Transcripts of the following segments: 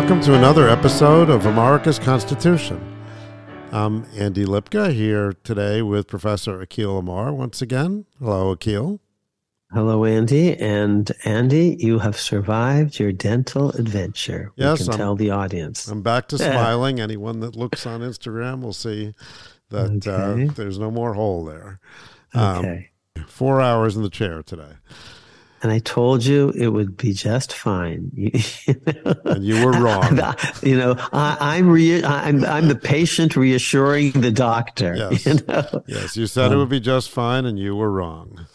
welcome to another episode of America's Constitution. I'm Andy Lipka here today with Professor Akhil Amar once again. Hello, Akhil. Hello, Andy. And Andy, you have survived your dental adventure. We Yes, can I'm- tell the audience. I'm back to smiling. Anyone that looks on Instagram will see that Okay. uh, there's no more hole there. Um, Okay. Four hours in the chair today. And I told you it would be just fine. You, know? And you were wrong. you know, I, I'm, re- I'm I'm the patient reassuring the doctor. Yes. You know? Yes, you said it would be just fine, and you were wrong.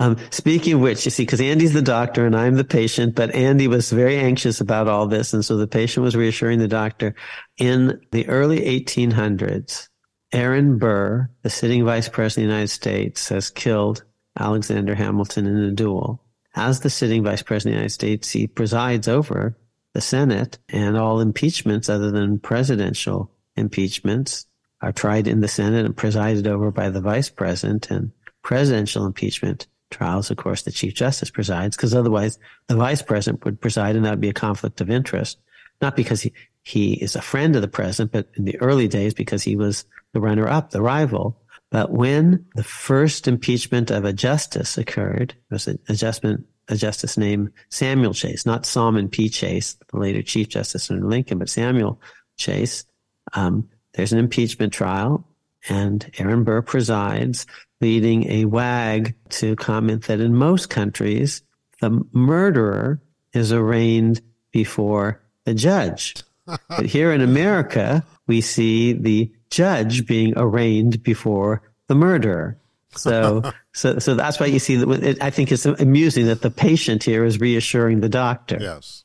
Um, speaking of which, you see, because Andy's the doctor and I'm the patient, but Andy was very anxious about all this. And so the patient was reassuring the doctor. In the early 1800s, Aaron Burr, the sitting vice president of the United States, has killed Alexander Hamilton in a duel. As the sitting vice president of the United States, he presides over the Senate and all impeachments other than presidential impeachments are tried in the Senate and presided over by the vice president and presidential impeachment trials, of course, the chief justice presides because otherwise the vice president would preside and that would be a conflict of interest. Not because he, he is a friend of the president, but in the early days because he was the runner up, the rival. But when the first impeachment of a justice occurred, it was an adjustment, a justice named Samuel Chase, not Salmon P. Chase, the later Chief Justice under Lincoln, but Samuel Chase. Um, there's an impeachment trial, and Aaron Burr presides, leading a wag to comment that in most countries, the murderer is arraigned before the judge. But here in America, we see the judge being arraigned before the murderer. So, so, so that's why you see that. It, I think it's amusing that the patient here is reassuring the doctor. Yes.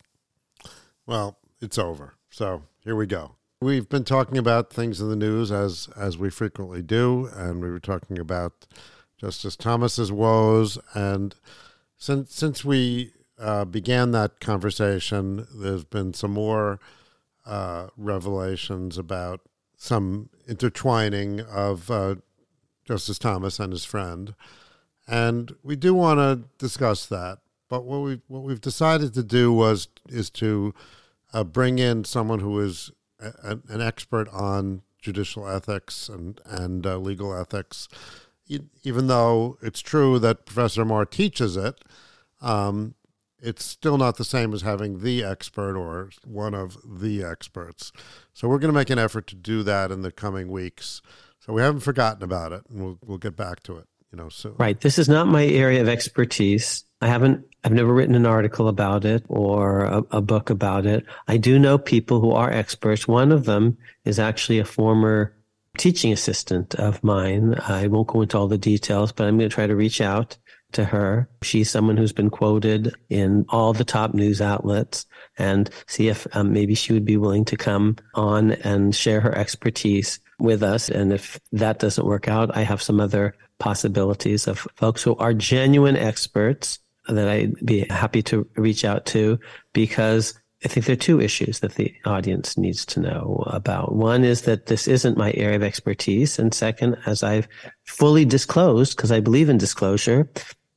Well, it's over. So here we go. We've been talking about things in the news as as we frequently do, and we were talking about Justice Thomas's woes. And since since we uh, began that conversation, there's been some more uh, revelations about some intertwining of uh, Justice Thomas and his friend, and we do want to discuss that. But what we what we've decided to do was is to uh, bring in someone who is a, an expert on judicial ethics and and uh, legal ethics. Even though it's true that Professor Amar teaches it, um, it's still not the same as having the expert or one of the experts. So we're going to make an effort to do that in the coming weeks. So we haven't forgotten about it, and we'll we'll get back to it. You know, so Right. This is not my area of expertise. I haven't, I've never written an article about it or a, a book about it. I do know people who are experts. One of them is actually a former teaching assistant of mine. I won't go into all the details, but I'm going to try to reach out to her. She's someone who's been quoted in all the top news outlets and see if um, maybe she would be willing to come on and share her expertise with us. And if that doesn't work out, I have some other possibilities of folks who are genuine experts that I'd be happy to reach out to because I think there are two issues that the audience needs to know about. One is that this isn't my area of expertise. And second, as I've fully disclosed, because I believe in disclosure,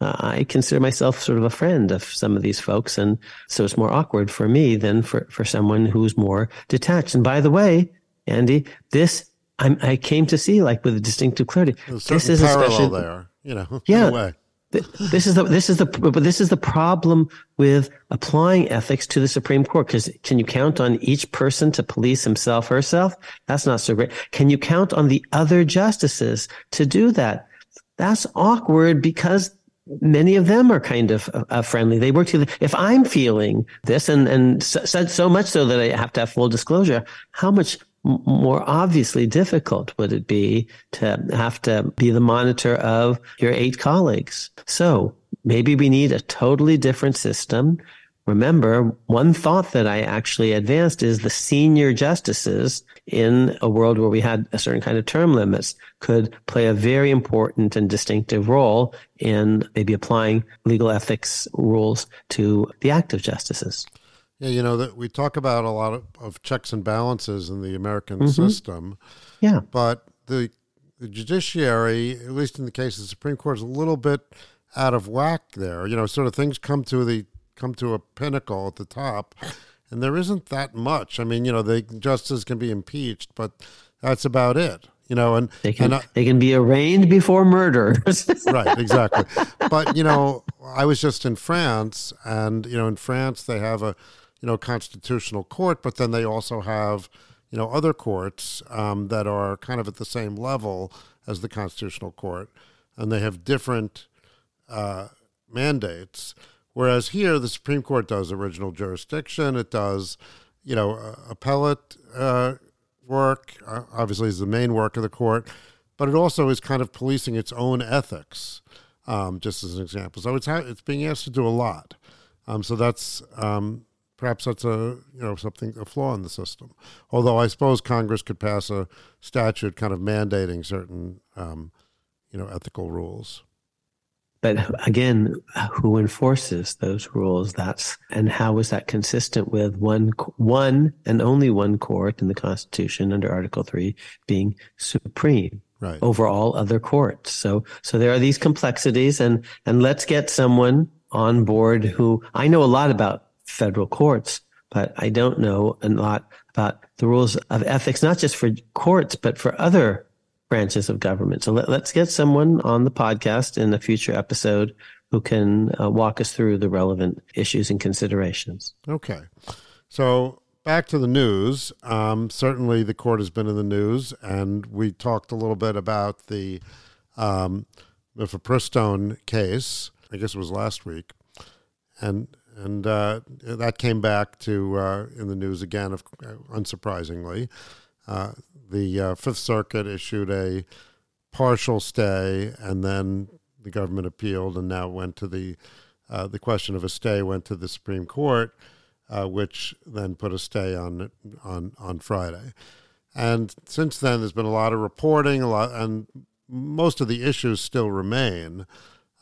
uh, I consider myself sort of a friend of some of these folks. And so it's more awkward for me than for, for someone who's more detached. And by the way, Andy, this I'm, I came to see like with a distinctive clarity. there's This is parallel especially there. You know, Yeah. This is the this is the but this is the problem with applying ethics to the Supreme Court because can you count on each person to police himself herself? That's not so great. Can you count on the other justices to do that? That's awkward because many of them are kind of uh, friendly. They work together. If I'm feeling this, and and so, so much so that I have to have full disclosure, how much more obviously difficult would it be to have to be the monitor of your eight colleagues? So maybe we need a totally different system. Remember, one thought that I actually advanced is the senior justices in a world where we had a certain kind of term limits could play a very important and distinctive role in maybe applying legal ethics rules to the active justices. Yeah, you know that we talk about a lot of, of checks and balances in the American mm-hmm. system, Yeah. but the the judiciary, at least in the case of the Supreme Court, is a little bit out of whack there. You know, sort of things come to the come to a pinnacle at the top, and there isn't that much. I mean, you know, the justices can be impeached, but that's about it. You know, and they can and I, they can be arraigned before murder. right, exactly. But you know, I was just in France, and you know, in France they have a you know constitutional court, but then they also have you know other courts um, that are kind of at the same level as the constitutional court, and they have different uh, mandates. Whereas here, the Supreme Court does original jurisdiction. It does, you know, uh, appellate uh, work. Uh, obviously, is the main work of the court, but it also is kind of policing its own ethics. Um, just as an example, so it's ha- it's being asked to do a lot. Um, so that's um, perhaps that's a you know something a flaw in the system. Although I suppose Congress could pass a statute kind of mandating certain um, you know ethical rules. But again, who enforces those rules? That's and how is that consistent with one one and only one court in the Constitution under Article Three being supreme right. over all other courts? So so there are these complexities, and and let's get someone on board who I know a lot about federal courts, but I don't know a lot about the rules of ethics, not just for courts, but for other branches of government. So let, us get someone on the podcast in a future episode who can uh, walk us through the relevant issues and considerations. Okay. So back to the news. Um, certainly, the court has been in the news, and we talked a little bit about the um, mifepristone case. I guess it was last week, and and uh, that came back to uh, in the news again, of, uh, unsurprisingly. Uh, the uh, Fifth Circuit issued a partial stay, and then the government appealed, and now went to the uh, the question of a stay went to the Supreme Court, which then put a stay on on on Friday. And since then, there's been a lot of reporting, a lot, and most of the issues still remain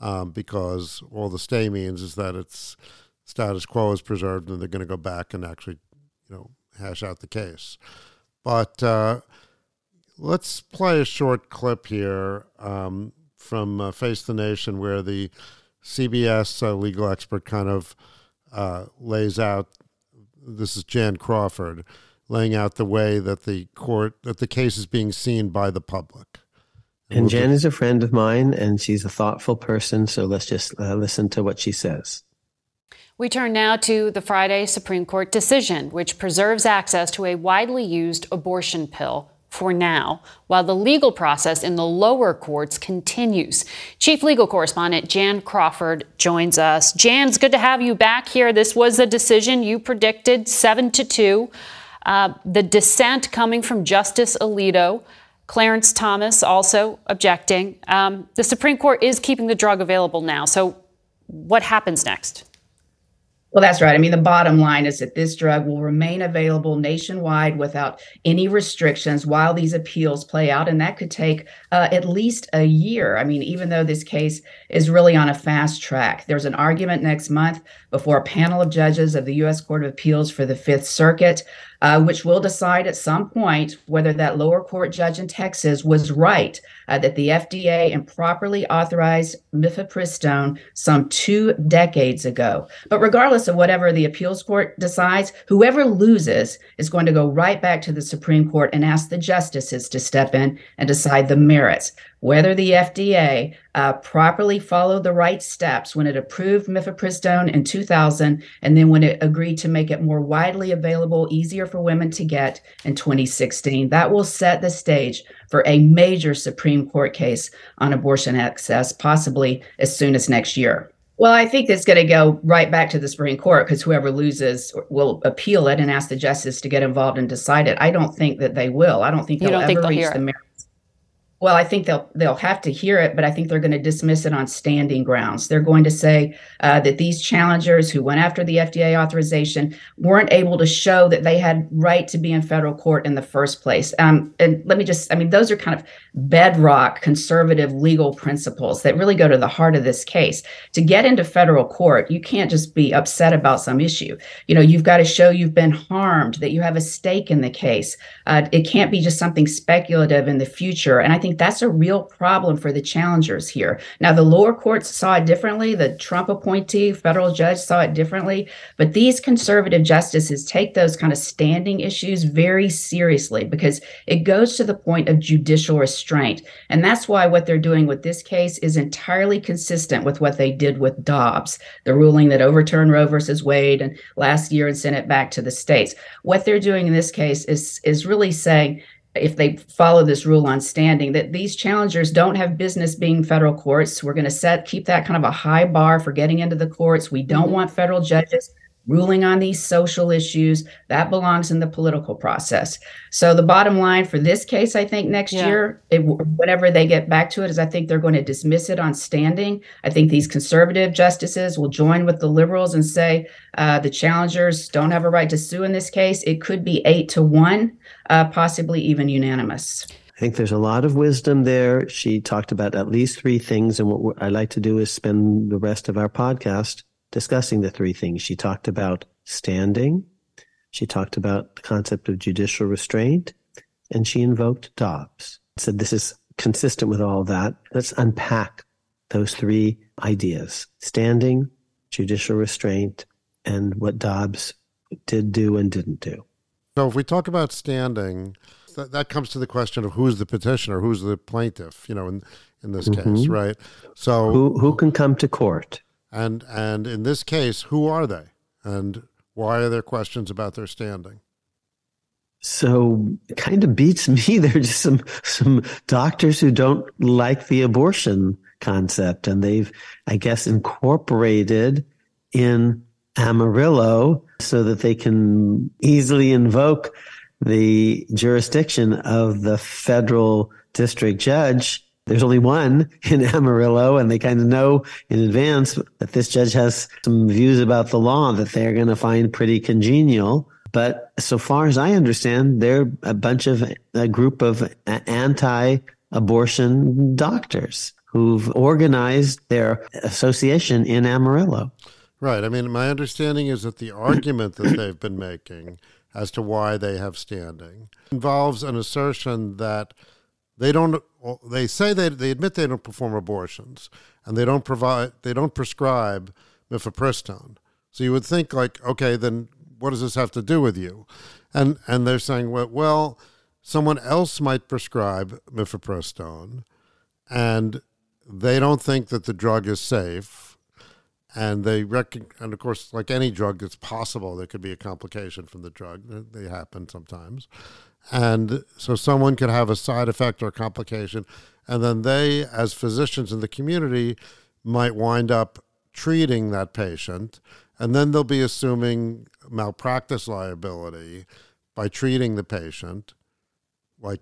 um, because all the stay means is that it's status quo is preserved, and they're going to go back and actually, you know, hash out the case. But uh, let's play a short clip here um, from uh, Face the Nation, where the CBS uh, legal expert kind of uh, lays out. This is Jan Crawford laying out the way that the court that the case is being seen by the public. And, and Jan is a friend of mine, and she's a thoughtful person. So let's just uh, listen to what she says. We turn now to the Friday Supreme Court decision, which preserves access to a widely used abortion pill for now, while the legal process in the lower courts continues. Chief legal correspondent Jan Crawford joins us. Jan, it's good to have you back here. This was a decision you predicted, seven to two. Uh, the dissent coming from Justice Alito. Clarence Thomas also objecting. Um, the Supreme Court is keeping the drug available now. So, what happens next? Well, that's right. I mean, the bottom line is that this drug will remain available nationwide without any restrictions while these appeals play out. And that could take uh, at least a year. I mean, even though this case is really on a fast track, there's an argument next month before a panel of judges of the U.S. Court of Appeals for the Fifth Circuit uh, which will decide at some point whether that lower court judge in Texas was right uh, that the FDA improperly authorized mifepristone some two decades ago. But regardless of whatever the appeals court decides, whoever loses is going to go right back to the Supreme Court and ask the justices to step in and decide the merits whether the FDA uh, properly followed the right steps when it approved mifepristone in 2000 and then when it agreed to make it more widely available, easier for women to get in 2016. That will set the stage for a major Supreme Court case on abortion access, possibly as soon as next year. Well, I think it's going to go right back to the Supreme Court because whoever loses will appeal it and ask the justice to get involved and decide it. I don't think that they will. I don't think they'll don't ever think they'll reach the well, I think they'll they'll have to hear it, but I think they're going to dismiss it on standing grounds. They're going to say uh, that these challengers who went after the FDA authorization weren't able to show that they had right to be in federal court in the first place. Um, and let me just, I mean, those are kind of bedrock conservative legal principles that really go to the heart of this case. To get into federal court, you can't just be upset about some issue. You know, you've got to show you've been harmed, that you have a stake in the case. Uh, it can't be just something speculative in the future. And I think think that's a real problem for the challengers here. Now, the lower courts saw it differently. The Trump appointee, federal judge, saw it differently. But these conservative justices take those kind of standing issues very seriously because it goes to the point of judicial restraint. And that's why what they're doing with this case is entirely consistent with what they did with Dobbs, the ruling that overturned Roe versus Wade and last year and sent it back to the states. What they're doing in this case is, is really saying, if they follow this rule on standing that these challengers don't have business being federal courts we're going to set keep that kind of a high bar for getting into the courts we don't mm-hmm. want federal judges ruling on these social issues that belongs in the political process so the bottom line for this case i think next yeah. year it, whenever they get back to it is i think they're going to dismiss it on standing i think these conservative justices will join with the liberals and say uh, the challengers don't have a right to sue in this case it could be eight to one uh, possibly even unanimous I think there's a lot of wisdom there. She talked about at least three things. And what I like to do is spend the rest of our podcast discussing the three things. She talked about standing. She talked about the concept of judicial restraint and she invoked Dobbs. Said this is consistent with all that. Let's unpack those three ideas standing, judicial restraint, and what Dobbs did do and didn't do. So, if we talk about standing, that, that comes to the question of who's the petitioner, who's the plaintiff, you know, in, in this mm-hmm. case, right? So, who, who can come to court? And and in this case, who are they, and why are there questions about their standing? So it kind of beats me. There are just some some doctors who don't like the abortion concept, and they've, I guess, incorporated in Amarillo so that they can easily invoke the jurisdiction of the federal district judge there's only one in Amarillo, and they kind of know in advance that this judge has some views about the law that they're going to find pretty congenial. But so far as I understand, they're a bunch of a group of anti abortion doctors who've organized their association in Amarillo. Right. I mean, my understanding is that the argument that they've been making as to why they have standing involves an assertion that they don't they say they they admit they don't perform abortions and they don't provide they don't prescribe mifepristone. So you would think like, okay, then what does this have to do with you? And and they're saying, well, well someone else might prescribe mifepristone, and they don't think that the drug is safe, and they reckon, and of course, like any drug, it's possible there could be a complication from the drug. They happen sometimes, and so someone could have a side effect or complication. And then they, as physicians in the community, might wind up treating that patient. And then they'll be assuming malpractice liability by treating the patient, like,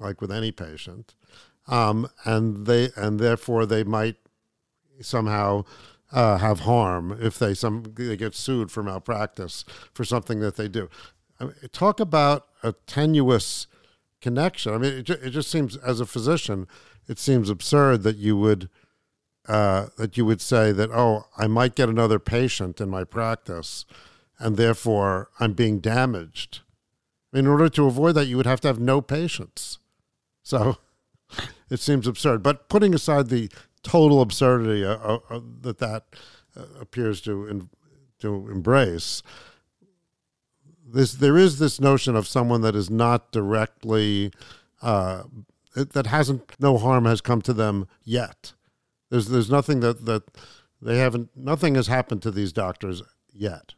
like with any patient. Um, and they and therefore they might somehow uh, have harm if they some they get sued for malpractice for something that they do. I mean, talk about a tenuous connection. I mean, it, it just seems, as a physician, it seems absurd that you would uh, that you would say that, oh, I might get another patient in my practice, and therefore I'm being damaged. In order to avoid that, you would have to have no patients. So it seems absurd. But putting aside the total absurdity uh, uh that that uh, appears to in, to embrace, this there is this notion of someone that is not directly uh, that hasn't no harm has come to them yet. There's there's nothing that that they haven't nothing has happened to these doctors yet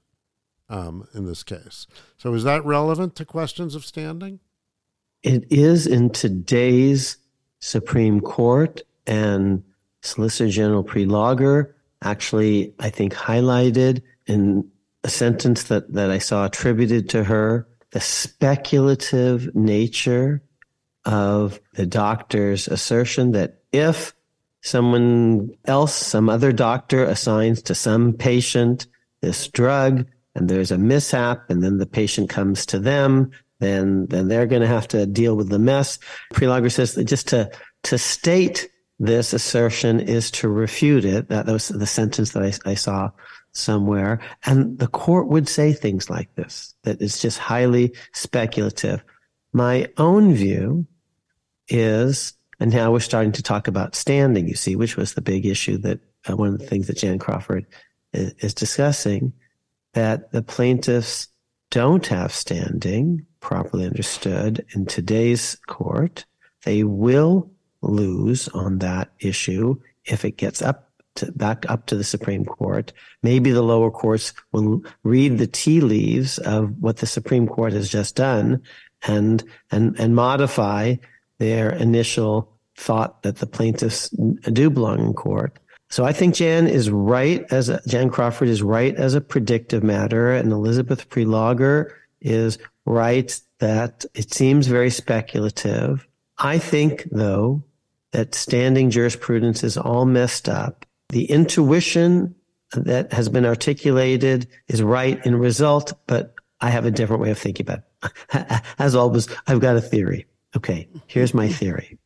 um, in this case. So is that relevant to questions of standing? It is in today's Supreme Court and Solicitor General Prelogar actually, I think, highlighted in a sentence that, that I saw attributed to her, the speculative nature of the doctor's assertion that if someone else, some other doctor assigns to some patient this drug and there's a mishap and then the patient comes to them, then, then they're going to have to deal with the mess. Prelogar says that just to, to state this assertion is to refute it. That, that was the sentence that I, I saw somewhere. And the court would say things like this, that it's just highly speculative. My own view is And now we're starting to talk about standing, you see, which was the big issue that uh, one of the things that Jan Crawford is, is discussing, that the plaintiffs don't have standing properly understood in today's court. They will lose on that issue if it gets up to, back up to the Supreme Court. Maybe the lower courts will read the tea leaves of what the Supreme Court has just done and and and modify their initial thought that the plaintiffs do belong in court. So I think Jan is right as a, Jan Crawford is right as a predictive matter, and Elizabeth Prelogar is right that it seems very speculative. I think, though, that standing jurisprudence is all messed up. The intuition that has been articulated is right in result, but I have a different way of thinking about it. As always, I've got a theory. Okay, here's my theory.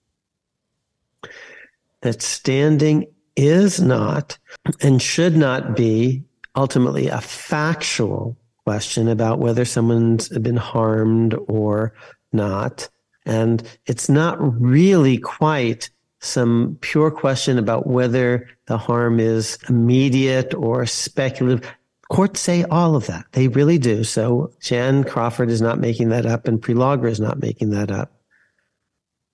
That standing is not and should not be ultimately a factual question about whether someone's been harmed or not. And it's not really quite some pure question about whether the harm is immediate or speculative. Courts say all of that. They really do. So Jan Crawford is not making that up and Prelogar is not making that up.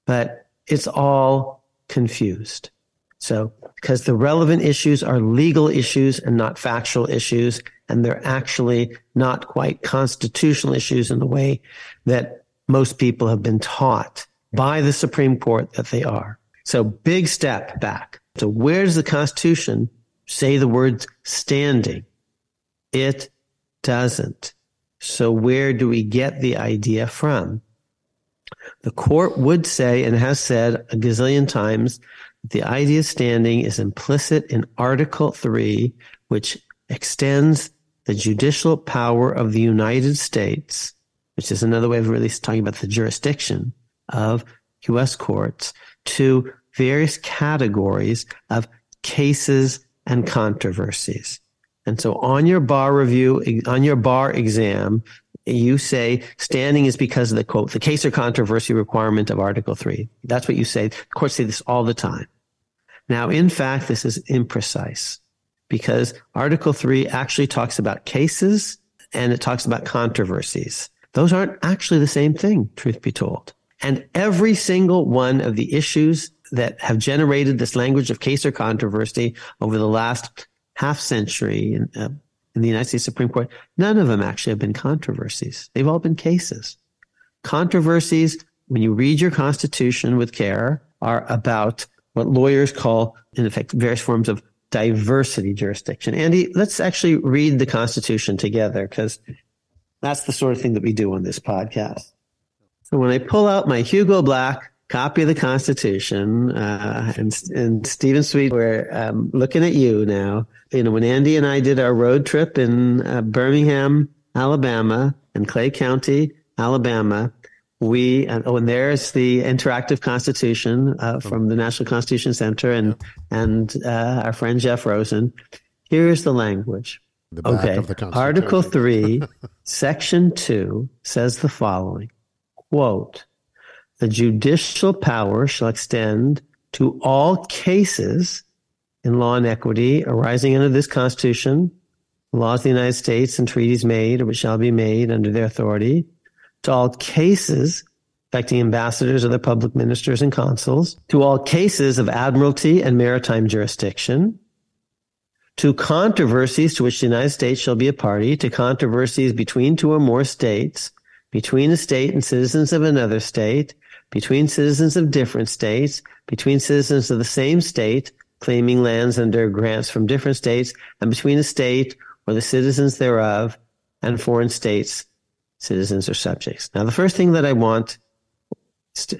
But it's all confused. So, because the relevant issues are legal issues and not factual issues, and they're actually not quite constitutional issues in the way that most people have been taught by the Supreme Court that they are. So big step back. So where does the Constitution say the words standing? It doesn't. So where do we get the idea from? The court would say and has said a gazillion times that the idea of standing is implicit in Article 3, which extends the judicial power of the United States, which is another way of really talking about the jurisdiction of U.S. courts, to various categories of cases and controversies. And so on your bar review, on your bar exam, you say standing is because of the quote, the case or controversy requirement of Article 3. That's what you say. Courts say this all the time. Now, in fact, this is imprecise because Article 3 actually talks about cases and it talks about controversies. Those aren't actually the same thing, truth be told. And every single one of the issues that have generated this language of case or controversy over the last half century in, uh, in the United States Supreme Court, none of them actually have been controversies. They've all been cases. Controversies, when you read your Constitution with care, are about what lawyers call, in effect, various forms of diversity jurisdiction. Andy, let's actually read the Constitution together because that's the sort of thing that we do on this podcast. So when I pull out my Hugo Black copy of the Constitution, uh, and and Stephen Sweet, we're um, looking at you now. You know, when Andy and I did our road trip in uh, Birmingham, Alabama, and Clay County, Alabama, we uh, oh, and there's the interactive Constitution uh, from the National Constitution Center, and and uh, our friend Jeff Rosen. Here's the language. The okay, Article three, Section two says the following: "Quote." The judicial power shall extend to all cases in law and equity arising under this Constitution, laws of the United States and treaties made or which shall be made under their authority, to all cases affecting ambassadors, other public ministers, and consuls, to all cases of admiralty and maritime jurisdiction, to controversies to which the United States shall be a party, to controversies between two or more states, between a state and citizens of another state, between citizens of different states, between citizens of the same state claiming lands under grants from different states, and between a state or the citizens thereof and foreign states, citizens or subjects. Now, the first thing that I want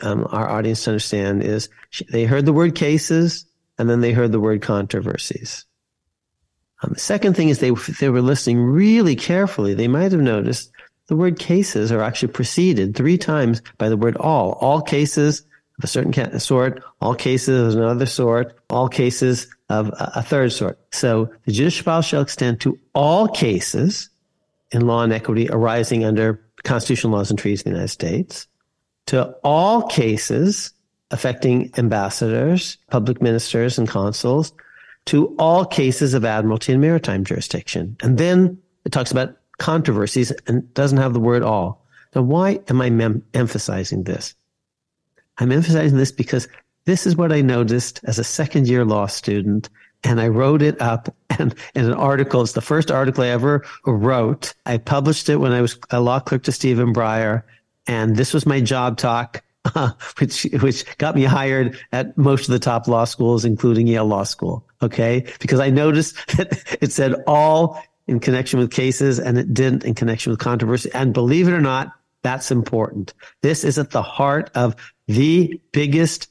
um, our audience to understand is they heard the word cases and then they heard the word controversies. Um, the second thing is they, they were listening really carefully. They might have noticed the word cases are actually preceded three times by the word all. All cases of a certain sort, all cases of another sort, all cases of a third sort. So the judicial power shall extend to all cases in law and equity arising under constitutional laws and treaties of the United States, to all cases affecting ambassadors, public ministers, and consuls to all cases of admiralty and maritime jurisdiction. And then it talks about controversies and doesn't have the word all. Now, why am I mem- emphasizing this? I'm emphasizing this because this is what I noticed as a second year law student. And I wrote it up and in an article. It's the first article I ever wrote. I published it when I was a law clerk to Stephen Breyer. And this was my job talk, uh, which, which got me hired at most of the top law schools, including Yale Law School. Okay. Because I noticed that it said all in connection with cases and it didn't in connection with controversy. And believe it or not, that's important. This is at the heart of the biggest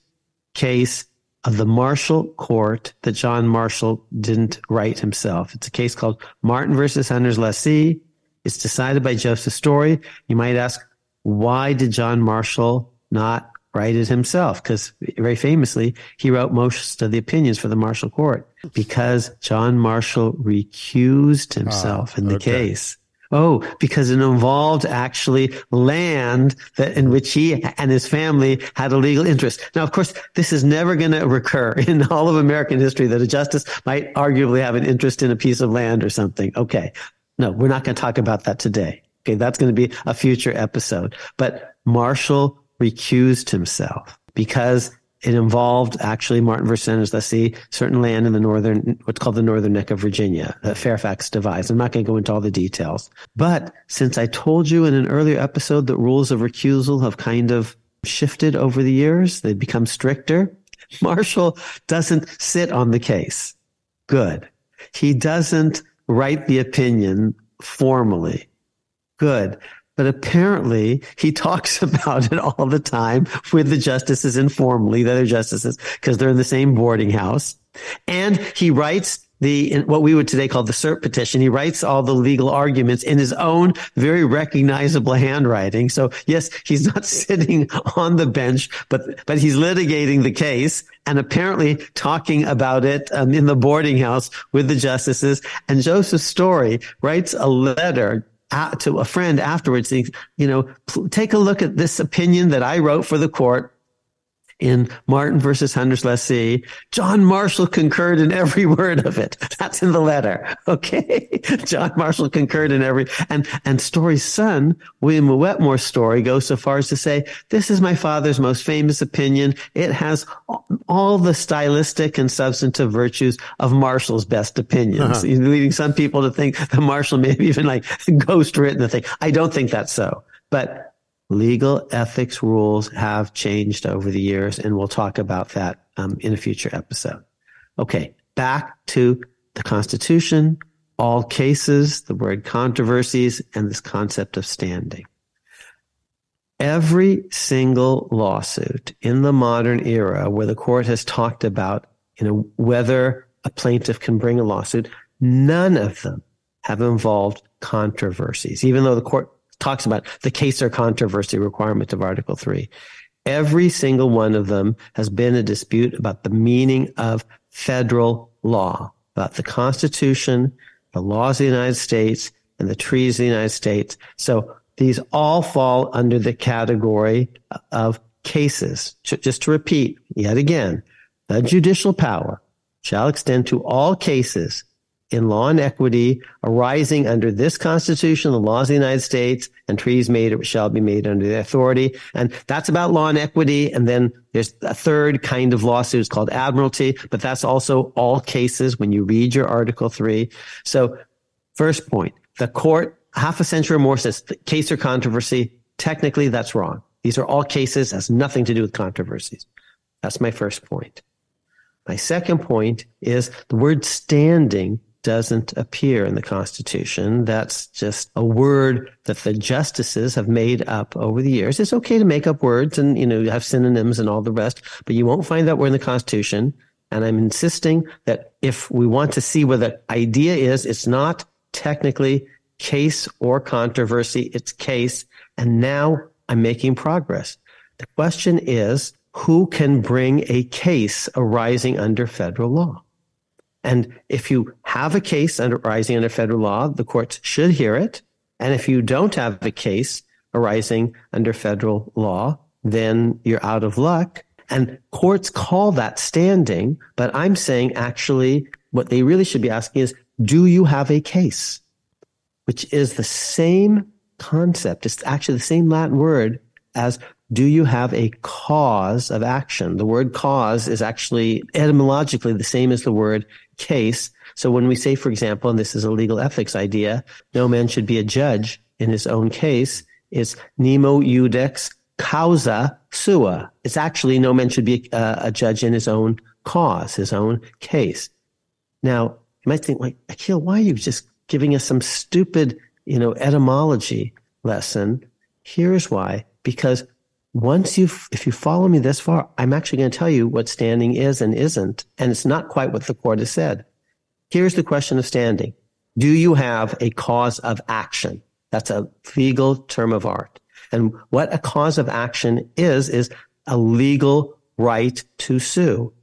case of the Marshall Court that John Marshall didn't write himself. It's a case called Martin versus Hunter's Lessee. It's decided by Joseph Story. You might ask, why did John Marshall not write it himself? Because very famously, he wrote most of the opinions for the Marshall Court because John Marshall recused himself ah, in the okay. case. Oh, because it involved actually land that in which he and his family had a legal interest. Now, of course, this is never going to recur in all of American history that a justice might arguably have an interest in a piece of land or something. Okay. No, we're not going to talk about that today. Okay. That's going to be a future episode. But Marshall recused himself because it involved actually Martin versus Hunter's Lessee, certain land in the northern, what's called the northern neck of Virginia, the Fairfax Devise. I'm not going to go into all the details. But since I told you in an earlier episode that rules of recusal have kind of shifted over the years, they've become stricter. Marshall doesn't sit on the case. Good. He doesn't write the opinion formally. Good. But apparently he talks about it all the time with the justices informally, the other justices, because they're in the same boarding house. And he writes the what we would today call the cert petition. He writes all the legal arguments in his own very recognizable handwriting. So yes, he's not sitting on the bench, but but he's litigating the case and apparently talking about it um, in the boarding house with the justices. And Joseph Story writes a letter to a friend afterwards, you know, take a look at this opinion that I wrote for the court in Martin versus Hunter's Lessee. John Marshall concurred in every word of it. That's in the letter. Okay. John Marshall concurred in every, and, and Story's son, William Wetmore Story goes so far as to say, this is my father's most famous opinion. It has all the stylistic and substantive virtues of Marshall's best opinions, uh-huh. leading some people to think that Marshall may have even like ghost written the thing. I don't think that's so, but legal ethics rules have changed over the years, and we'll talk about that um, in a future episode. Okay, back to the Constitution, all cases, the word controversies, and this concept of standing. Every single lawsuit in the modern era where the court has talked about, you know, whether a plaintiff can bring a lawsuit, none of them have involved controversies, even though the court talks about the case or controversy requirement of Article 3. Every single one of them has been a dispute about the meaning of federal law, about the Constitution, the laws of the United States, and the treaties of the United States. So these all fall under the category of cases. Just to repeat yet again, the judicial power shall extend to all cases in law and equity arising under this Constitution, the laws of the United States, and treaties made shall be made under the authority. And that's about law and equity. And then there's a third kind of lawsuit lawsuits called admiralty, but that's also all cases when you read your Article 3. So first point, the court half a century or more says case or controversy. Technically, that's wrong. These are all cases, has nothing to do with controversies. That's my first point. My second point is the word standing doesn't appear in the Constitution. That's just a word that the justices have made up over the years. It's okay to make up words and, you know, have synonyms and all the rest, but you won't find that word in the Constitution. And I'm insisting that if we want to see where the idea is, it's not technically case or controversy, it's case. And now I'm making progress. The question is, who can bring a case arising under federal law? And if you have a case arising under federal law, the courts should hear it. And if you don't have a case arising under federal law, then you're out of luck. And courts call that standing, but I'm saying actually what they really should be asking is, do you have a case? Which is the same concept. It's actually the same Latin word as do you have a cause of action? The word cause is actually etymologically the same as the word case. So when we say, for example, and this is a legal ethics idea, no man should be a judge in his own case, it's nemo iudex causa sua. It's actually no man should be a, a judge in his own cause, his own case. Now, you might think, like, Akhil, why are you just giving us some stupid, you know, etymology lesson? Here's why. Because once you if you follow me this far, I'm actually going to tell you what standing is and isn't, and it's not quite what the court has said. Here's the question of standing. Do you have a cause of action? That's a legal term of art. And what a cause of action is, is a legal right to sue.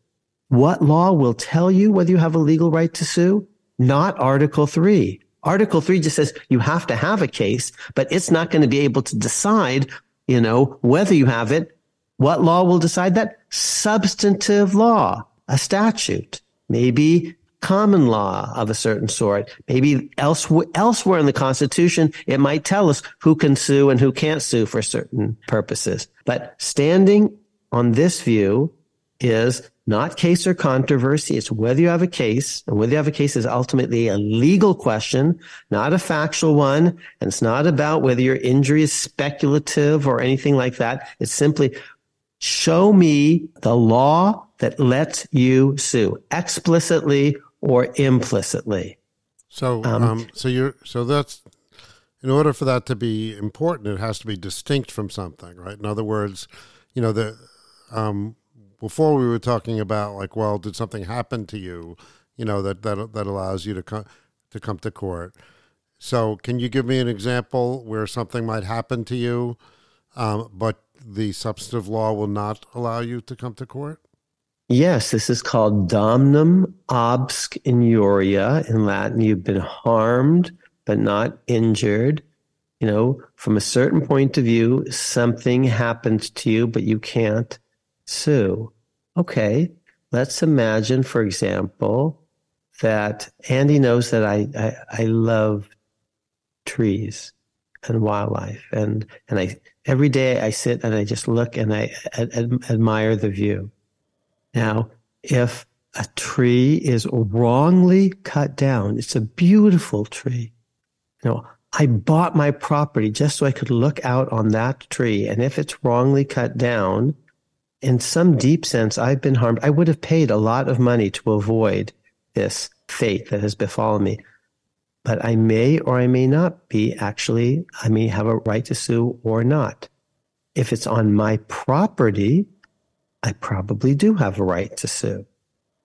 What law will tell you whether you have a legal right to sue? Not Article 3. Article 3 just says you have to have a case, but it's not going to be able to decide you know, whether you have it, what law will decide that? Substantive law, a statute, maybe common law of a certain sort. Maybe elsewhere, elsewhere in the Constitution, it might tell us who can sue and who can't sue for certain purposes. But standing on this view is not case or controversy. It's whether you have a case and whether you have a case is ultimately a legal question, not a factual one. And it's not about whether your injury is speculative or anything like that. It's simply show me the law that lets you sue explicitly or implicitly. So, um, um, so you're, so that's, in order for that to be important, it has to be distinct from something, right? In other words, you know, the, um, before we were talking about like, well, did something happen to you, you know, that that that allows you to come to come to court. So, can you give me an example where something might happen to you, um, but the substantive law will not allow you to come to court? Yes, this is called damnum absque injuria in Latin. You've been harmed but not injured. You know, from a certain point of view, something happened to you, but you can't sue. Okay, let's imagine, for example, that Andy knows that I, I, I love trees and wildlife, and and I every day I sit and I just look and I ad, admire the view. Now, if a tree is wrongly cut down, it's a beautiful tree. You know, I bought my property just so I could look out on that tree, and if it's wrongly cut down, in some deep sense, I've been harmed. I would have paid a lot of money to avoid this fate that has befallen me. But I may or I may not be actually, I may have a right to sue or not. If it's on my property, I probably do have a right to sue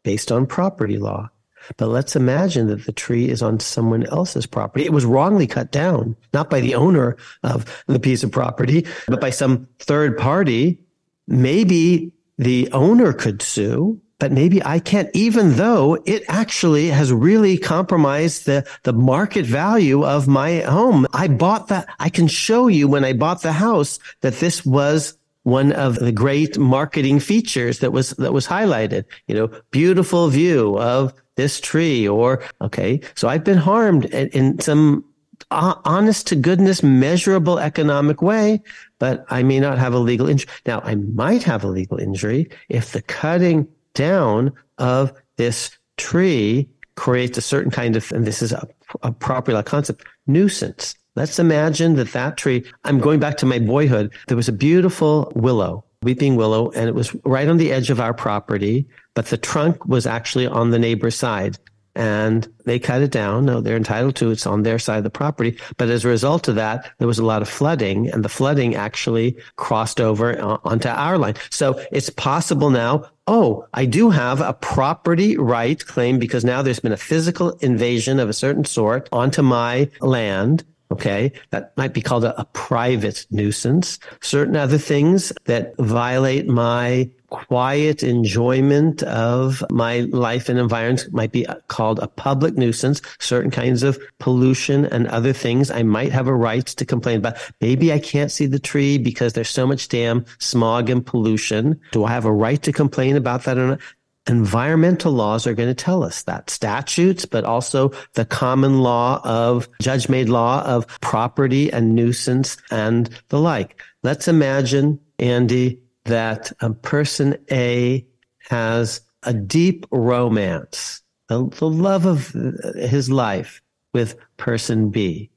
based on property law. But let's imagine that the tree is on someone else's property. It was wrongly cut down, not by the owner of the piece of property, but by some third party maybe the owner could sue, but maybe I can't, even though it actually has really compromised the, the market value of my home. I bought that. I can show you when I bought the house that this was one of the great marketing features that was, that was highlighted, you know, beautiful view of this tree or, okay. So I've been harmed in some uh, honest to goodness, measurable economic way, but I may not have a legal injury. Now, I might have a legal injury if the cutting down of this tree creates a certain kind of, and this is a, a property law concept, nuisance. Let's imagine that that tree, I'm going back to my boyhood. There was a beautiful willow, weeping willow, and it was right on the edge of our property, but the trunk was actually on the neighbor's side and they cut it down. No, they're entitled to. It's on their side of the property. But as a result of that, there was a lot of flooding and the flooding actually crossed over uh, onto our line. So it's possible now. Oh, I do have a property right claim because now there's been a physical invasion of a certain sort onto my land. Okay. That might be called a, a, private nuisance. Certain other things that violate my quiet enjoyment of my life and environment might be uh, called a public nuisance. Certain kinds of pollution and other things I might have a right to complain about. Maybe I can't see the tree because there's so much damn smog and pollution. Do I have a right to complain about that or not? Environmental laws are going to tell us that statutes, but also the common law of judge made law of property and nuisance and the like. Let's imagine, Andy, that a person A has a deep romance, the, the love of his life with person B.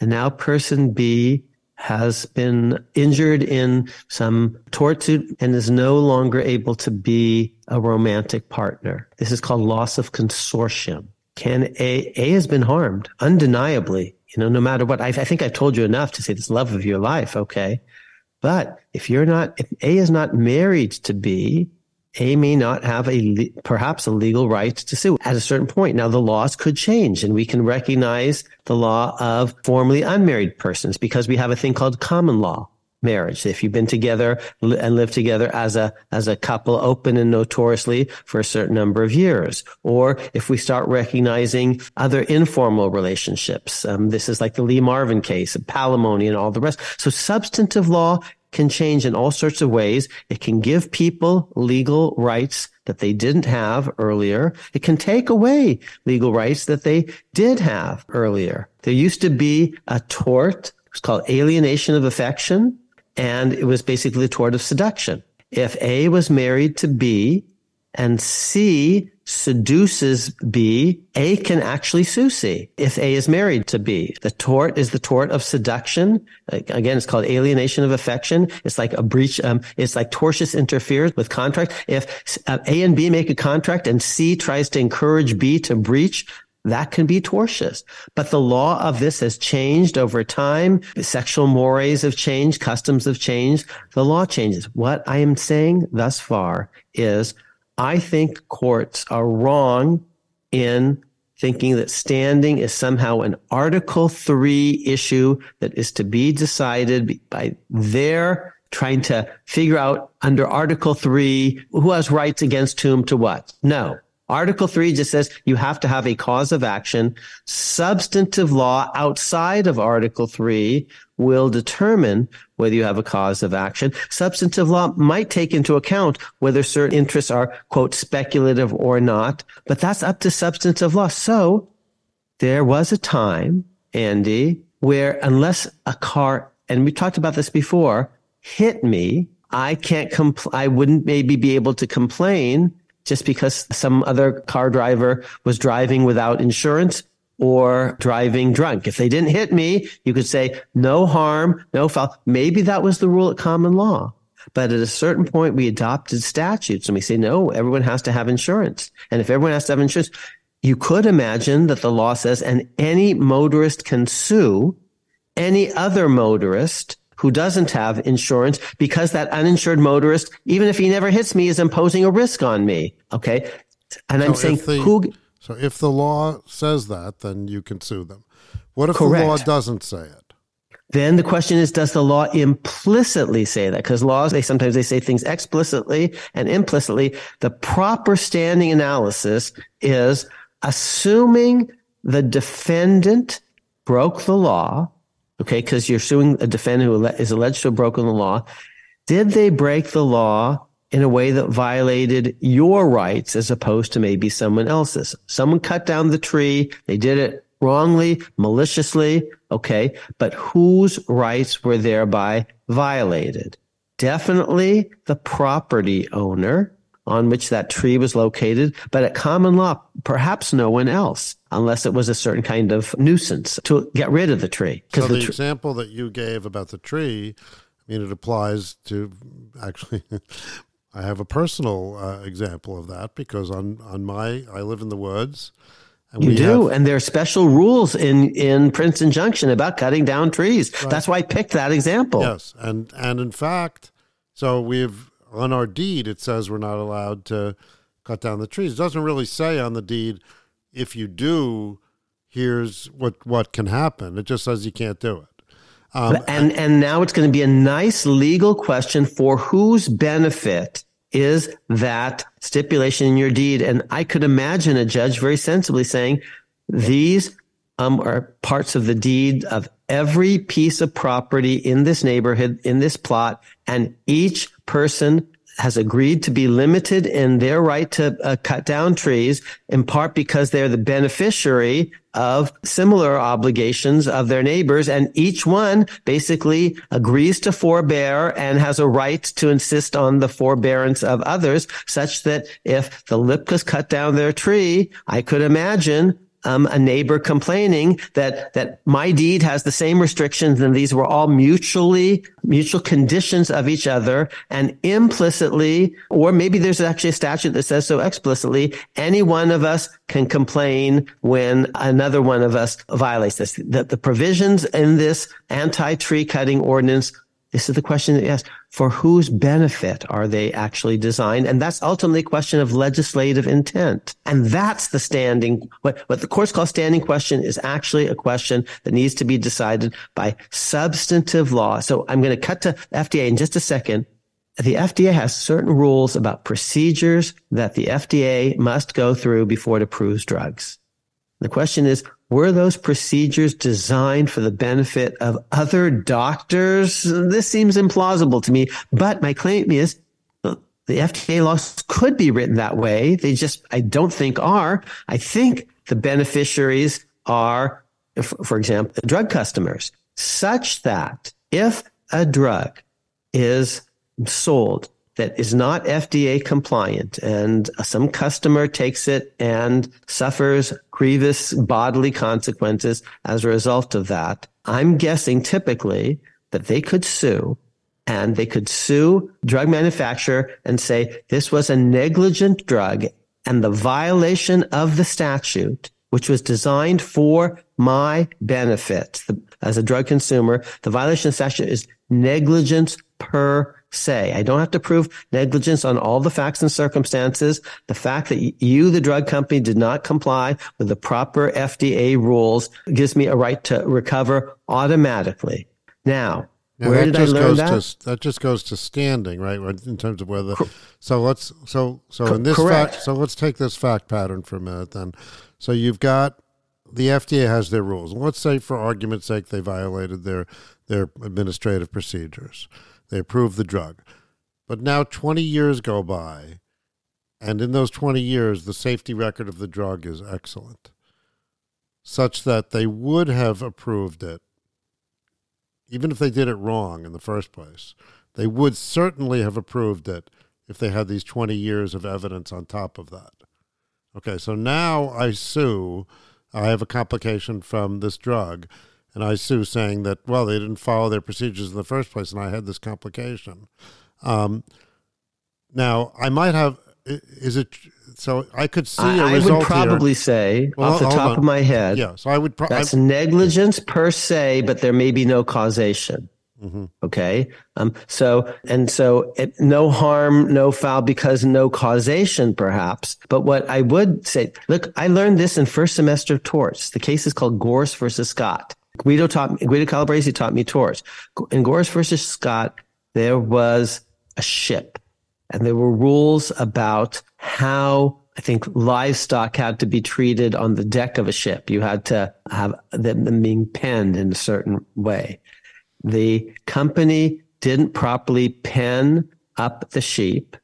And now person B has been injured in some tort suit and is no longer able to be a romantic partner. This is called loss of consortium. Can A, A has been harmed undeniably, you know, no matter what. I, I think I've told you enough to say this love of your life. Okay. But if you're not, if A is not married to B, a may not have a perhaps a legal right to sue at a certain point. Now the laws could change and we can recognize the law of formerly unmarried persons because we have a thing called common law marriage. If you've been together and lived together as a as a couple open and notoriously for a certain number of years, or if we start recognizing other informal relationships, um, this is like the Lee Marvin case, palimony, and all the rest. So substantive law can change in all sorts of ways. It can give people legal rights that they didn't have earlier. It can take away legal rights that they did have earlier. There used to be a tort. It was called alienation of affection. And it was basically the tort of seduction. If A was married to B and C seduces B, A can actually sue C if A is married to B. The tort is the tort of seduction. Again, it's called alienation of affection. It's like a breach. Um, it's like tortious interference with contract. If uh, A and B make a contract and C tries to encourage B to breach, that can be tortious. But the law of this has changed over time. Sexual mores have changed. Customs have changed. The law changes. What I am saying thus far is I think courts are wrong in thinking that standing is somehow an Article 3 issue that is to be decided by their trying to figure out under Article 3 who has rights against whom to what. No. Article 3 just says you have to have a cause of action. Substantive law outside of Article 3 will determine whether you have a cause of action. Substantive law might take into account whether certain interests are, quote, speculative or not, but that's up to substantive law. So there was a time, Andy, where unless a car, and we talked about this before, hit me, I can't compl- I wouldn't maybe be able to complain just because some other car driver was driving without insurance or driving drunk. If they didn't hit me, you could say no harm, no foul. Maybe that was the rule at common law. But at a certain point, we adopted statutes and we say, no, everyone has to have insurance. And if everyone has to have insurance, you could imagine that the law says, and any motorist can sue any other motorist who doesn't have insurance because that uninsured motorist, even if he never hits me, is imposing a risk on me. Okay. And I'm saying the, who. So if the law says that, then you can sue them. What if correct. the law doesn't say it? Then the question is, does the law implicitly say that? Because laws, they sometimes they say things explicitly and implicitly. The proper standing analysis is assuming the defendant broke the law okay, because you're suing a defendant who is alleged to have broken the law. Did they break the law in a way that violated your rights as opposed to maybe someone else's? Someone cut down the tree. They did it wrongly, maliciously. Okay. But whose rights were thereby violated? Definitely the property owner on which that tree was located, but at common law, perhaps no one else, unless it was a certain kind of nuisance to get rid of the tree. So the, the tr- example that you gave about the tree, I mean, it applies to actually. I have a personal uh, example of that because on on my I live in the woods. And you do, have, and there are special rules in in Princeton Junction about cutting down trees. Right. That's why I picked that example. Yes, and and in fact, so we've on our deed it says we're not allowed to cut down the trees. It doesn't really say on the deed if you do, here's what what can happen. It just says you can't do it. Um, and and now it's going to be a nice legal question for whose benefit is that stipulation in your deed? And I could imagine a judge very sensibly saying, these um, are parts of the deed of every piece of property in this neighborhood, in this plot, and each person has agreed to be limited in their right to uh, cut down trees, in part because they're the beneficiary of similar obligations of their neighbors. And each one basically agrees to forbear and has a right to insist on the forbearance of others, such that if the Lipkas cut down their tree, I could imagine um, a neighbor complaining that that my deed has the same restrictions and these were all mutually mutual conditions of each other. And implicitly or maybe there's actually a statute that says so explicitly any one of us can complain when another one of us violates this. That the provisions in this anti-tree cutting ordinance this is the question that you ask. For whose benefit are they actually designed? And that's ultimately a question of legislative intent. And that's the standing, what, what the courts call standing question is actually a question that needs to be decided by substantive law. So I'm going to cut to FDA in just a second. The FDA has certain rules about procedures that the FDA must go through before it approves drugs. The question is, were those procedures designed for the benefit of other doctors? This seems implausible to me, but my claim is the FDA laws could be written that way. They just, I don't think are. I think the beneficiaries are, for example, drug customers, such that if a drug is sold that is not FDA compliant and some customer takes it and suffers grievous bodily consequences as a result of that, I'm guessing typically that they could sue and they could sue drug manufacturer and say this was a negligent drug and the violation of the statute which was designed for my benefit as a drug consumer the violation of statute is negligence per se. I don't have to prove negligence on all the facts and circumstances. The fact that you, the drug company, did not comply with the proper FDA rules gives me a right to recover automatically. Now, now where did I learn that? To, that just goes to standing, right? In terms of whether. So let's so so in this correct. fact. So let's take this fact pattern for a minute. Then, so you've got the FDA has their rules. Let's say, for argument's sake, they violated their their administrative procedures. They approve the drug. But now 20 years go by, and in those 20 years, the safety record of the drug is excellent, such that they would have approved it, even if they did it wrong in the first place. They would certainly have approved it if they had these 20 years of evidence on top of that. Okay, so now I sue. I have a complication from this drug and I sue saying that well they didn't follow their procedures in the first place, and I had this complication. Um, now I might have is it so I could see a I, result. I would probably here. say well, off the top on. of my head. Yeah, so I would. Pro- that's I'm, negligence per se, but there may be no causation. Mm-hmm. Okay. Um, so, and so it, no harm, no foul because no causation, perhaps. But what I would say, look, I learned this in first semester of torts. The case is called Gorris versus Scott. Guido taught me, Guido Calabresi taught me torts. In Gorris versus Scott, there was a ship and there were rules about how I think livestock had to be treated on the deck of a ship. You had to have them being penned in a certain way. The company didn't properly pen up the sheep.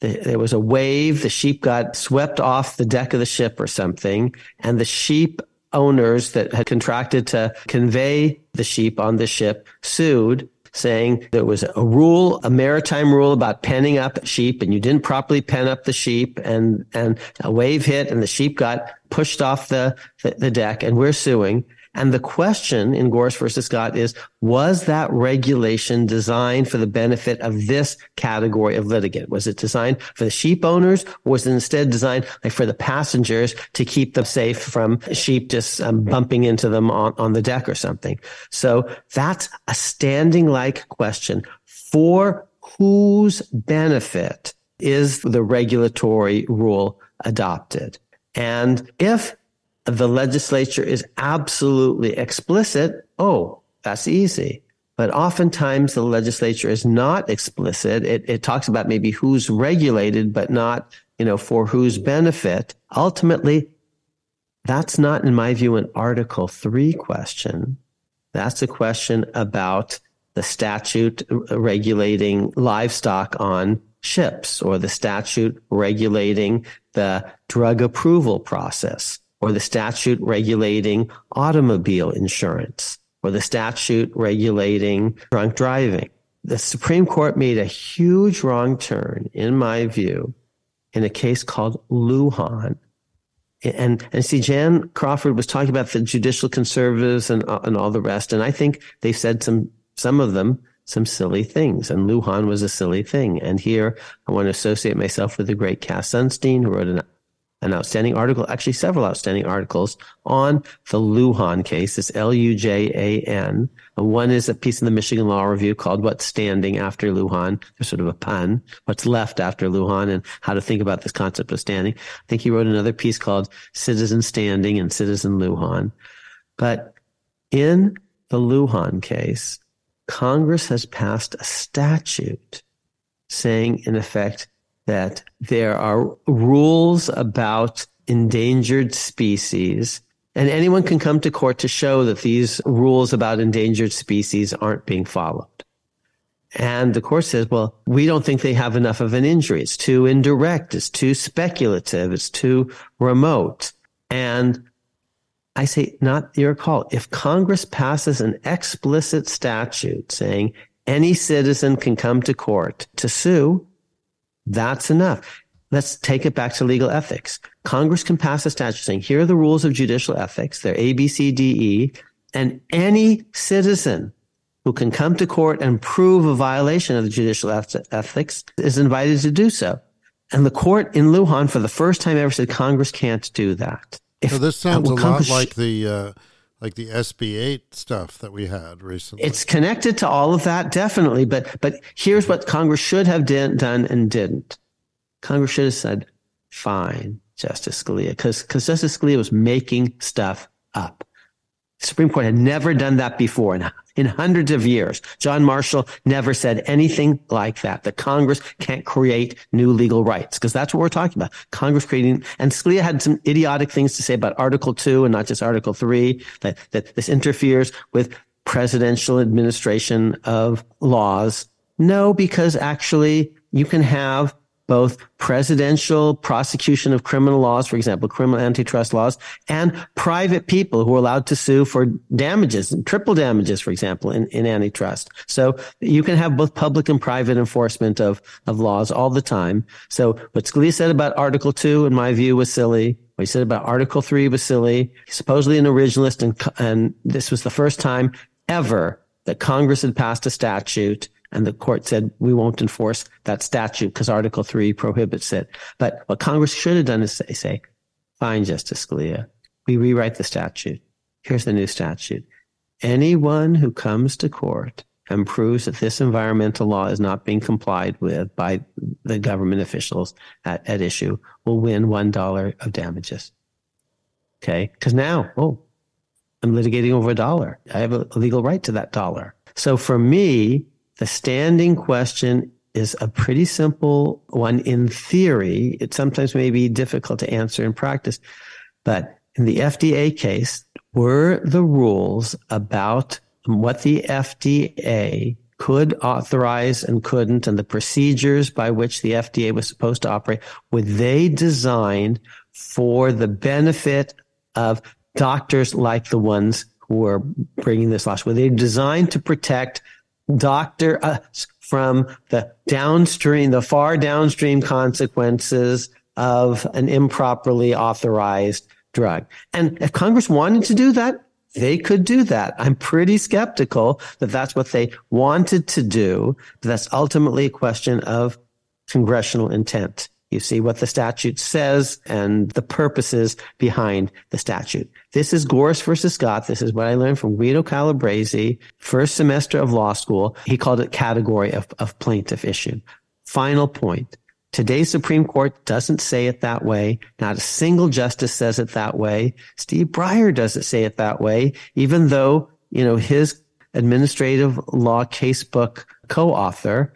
There was a wave. The sheep got swept off the deck of the ship or something, and the sheep owners that had contracted to convey the sheep on the ship sued saying there was a rule, a maritime rule about penning up sheep and you didn't properly pen up the sheep and, and a wave hit and the sheep got pushed off the, the, the deck and we're suing. And the question in Gorris versus Scott is, was that regulation designed for the benefit of this category of litigant? Was it designed for the sheep owners was it instead designed like for the passengers to keep them safe from sheep just um, bumping into them on, on the deck or something? So that's a standing like question for whose benefit is the regulatory rule adopted? And if the legislature is absolutely explicit, oh, that's easy. But oftentimes the legislature is not explicit. It, it talks about maybe who's regulated, but not, you know, for whose benefit. Ultimately, that's not, in my view, an Article 3 question. That's a question about the statute regulating livestock on ships or the statute regulating the drug approval process or the statute regulating automobile insurance or the statute regulating drunk driving. The Supreme Court made a huge wrong turn, in my view, in a case called Lujan. And, and see, Jan Crawford was talking about the judicial conservatives and, uh, and all the rest. And I think they said some, some of them, some silly things. And Lujan was a silly thing. And here I want to associate myself with the great Cass Sunstein, who wrote an an outstanding article, actually several outstanding articles on the Lujan case. It's L-U-J-A-N. One is a piece in the Michigan Law Review called What's Standing After Lujan. There's sort of a pun. What's left after Lujan and how to think about this concept of standing. I think he wrote another piece called Citizen Standing and Citizen Lujan. But in the Lujan case, Congress has passed a statute saying, in effect, that there are rules about endangered species and anyone can come to court to show that these rules about endangered species aren't being followed. And the court says, well, we don't think they have enough of an injury. It's too indirect. It's too speculative. It's too remote. And I say, not your call. If Congress passes an explicit statute saying any citizen can come to court to sue, that's enough. Let's take it back to legal ethics. Congress can pass a statute saying, here are the rules of judicial ethics. They're A, B, C, D, E. And any citizen who can come to court and prove a violation of the judicial ethics is invited to do so. And the court in Lujan, for the first time ever, said Congress can't do that. If, so this sounds a lot like the uh, like the SB8 stuff that we had recently. It's connected to all of that, definitely. But but here's what Congress should have did, done and didn't. Congress should have said, "Fine, Justice Scalia," because because Justice Scalia was making stuff up. Supreme Court had never done that before in, in hundreds of years. John Marshall never said anything like that. The Congress can't create new legal rights because that's what we're talking about. Congress creating, and Scalia had some idiotic things to say about Article Two and not just Article Three. That that this interferes with presidential administration of laws. No, because actually you can have both presidential prosecution of criminal laws, for example, criminal antitrust laws, and private people who are allowed to sue for damages, triple damages, for example, in, in antitrust. So you can have both public and private enforcement of, of laws all the time. So what Scalia said about Article 2, in my view, was silly. What he said about Article 3 was silly. Supposedly an originalist, and, and this was the first time ever that Congress had passed a statute and the court said, we won't enforce that statute because Article 3 prohibits it. But what Congress should have done is say, say, fine, Justice Scalia, we rewrite the statute. Here's the new statute. Anyone who comes to court and proves that this environmental law is not being complied with by the government officials at, at issue will win $1 of damages. Okay. Cause now, oh, I'm litigating over a dollar. I have a legal right to that dollar. So for me, the standing question is a pretty simple one in theory. It sometimes may be difficult to answer in practice, but in the FDA case, were the rules about what the FDA could authorize and couldn't and the procedures by which the FDA was supposed to operate, were they designed for the benefit of doctors like the ones who were bringing this law? Were they designed to protect doctor uh, from the downstream, the far downstream consequences of an improperly authorized drug. And if Congress wanted to do that, they could do that. I'm pretty skeptical that that's what they wanted to do. But that's ultimately a question of congressional intent. You see what the statute says and the purposes behind the statute. This is Gorris versus Scott. This is what I learned from Guido Calabresi, first semester of law school. He called it category of, of plaintiff issue. Final point. Today's Supreme Court doesn't say it that way. Not a single justice says it that way. Steve Breyer doesn't say it that way, even though, you know, his administrative law casebook co-author,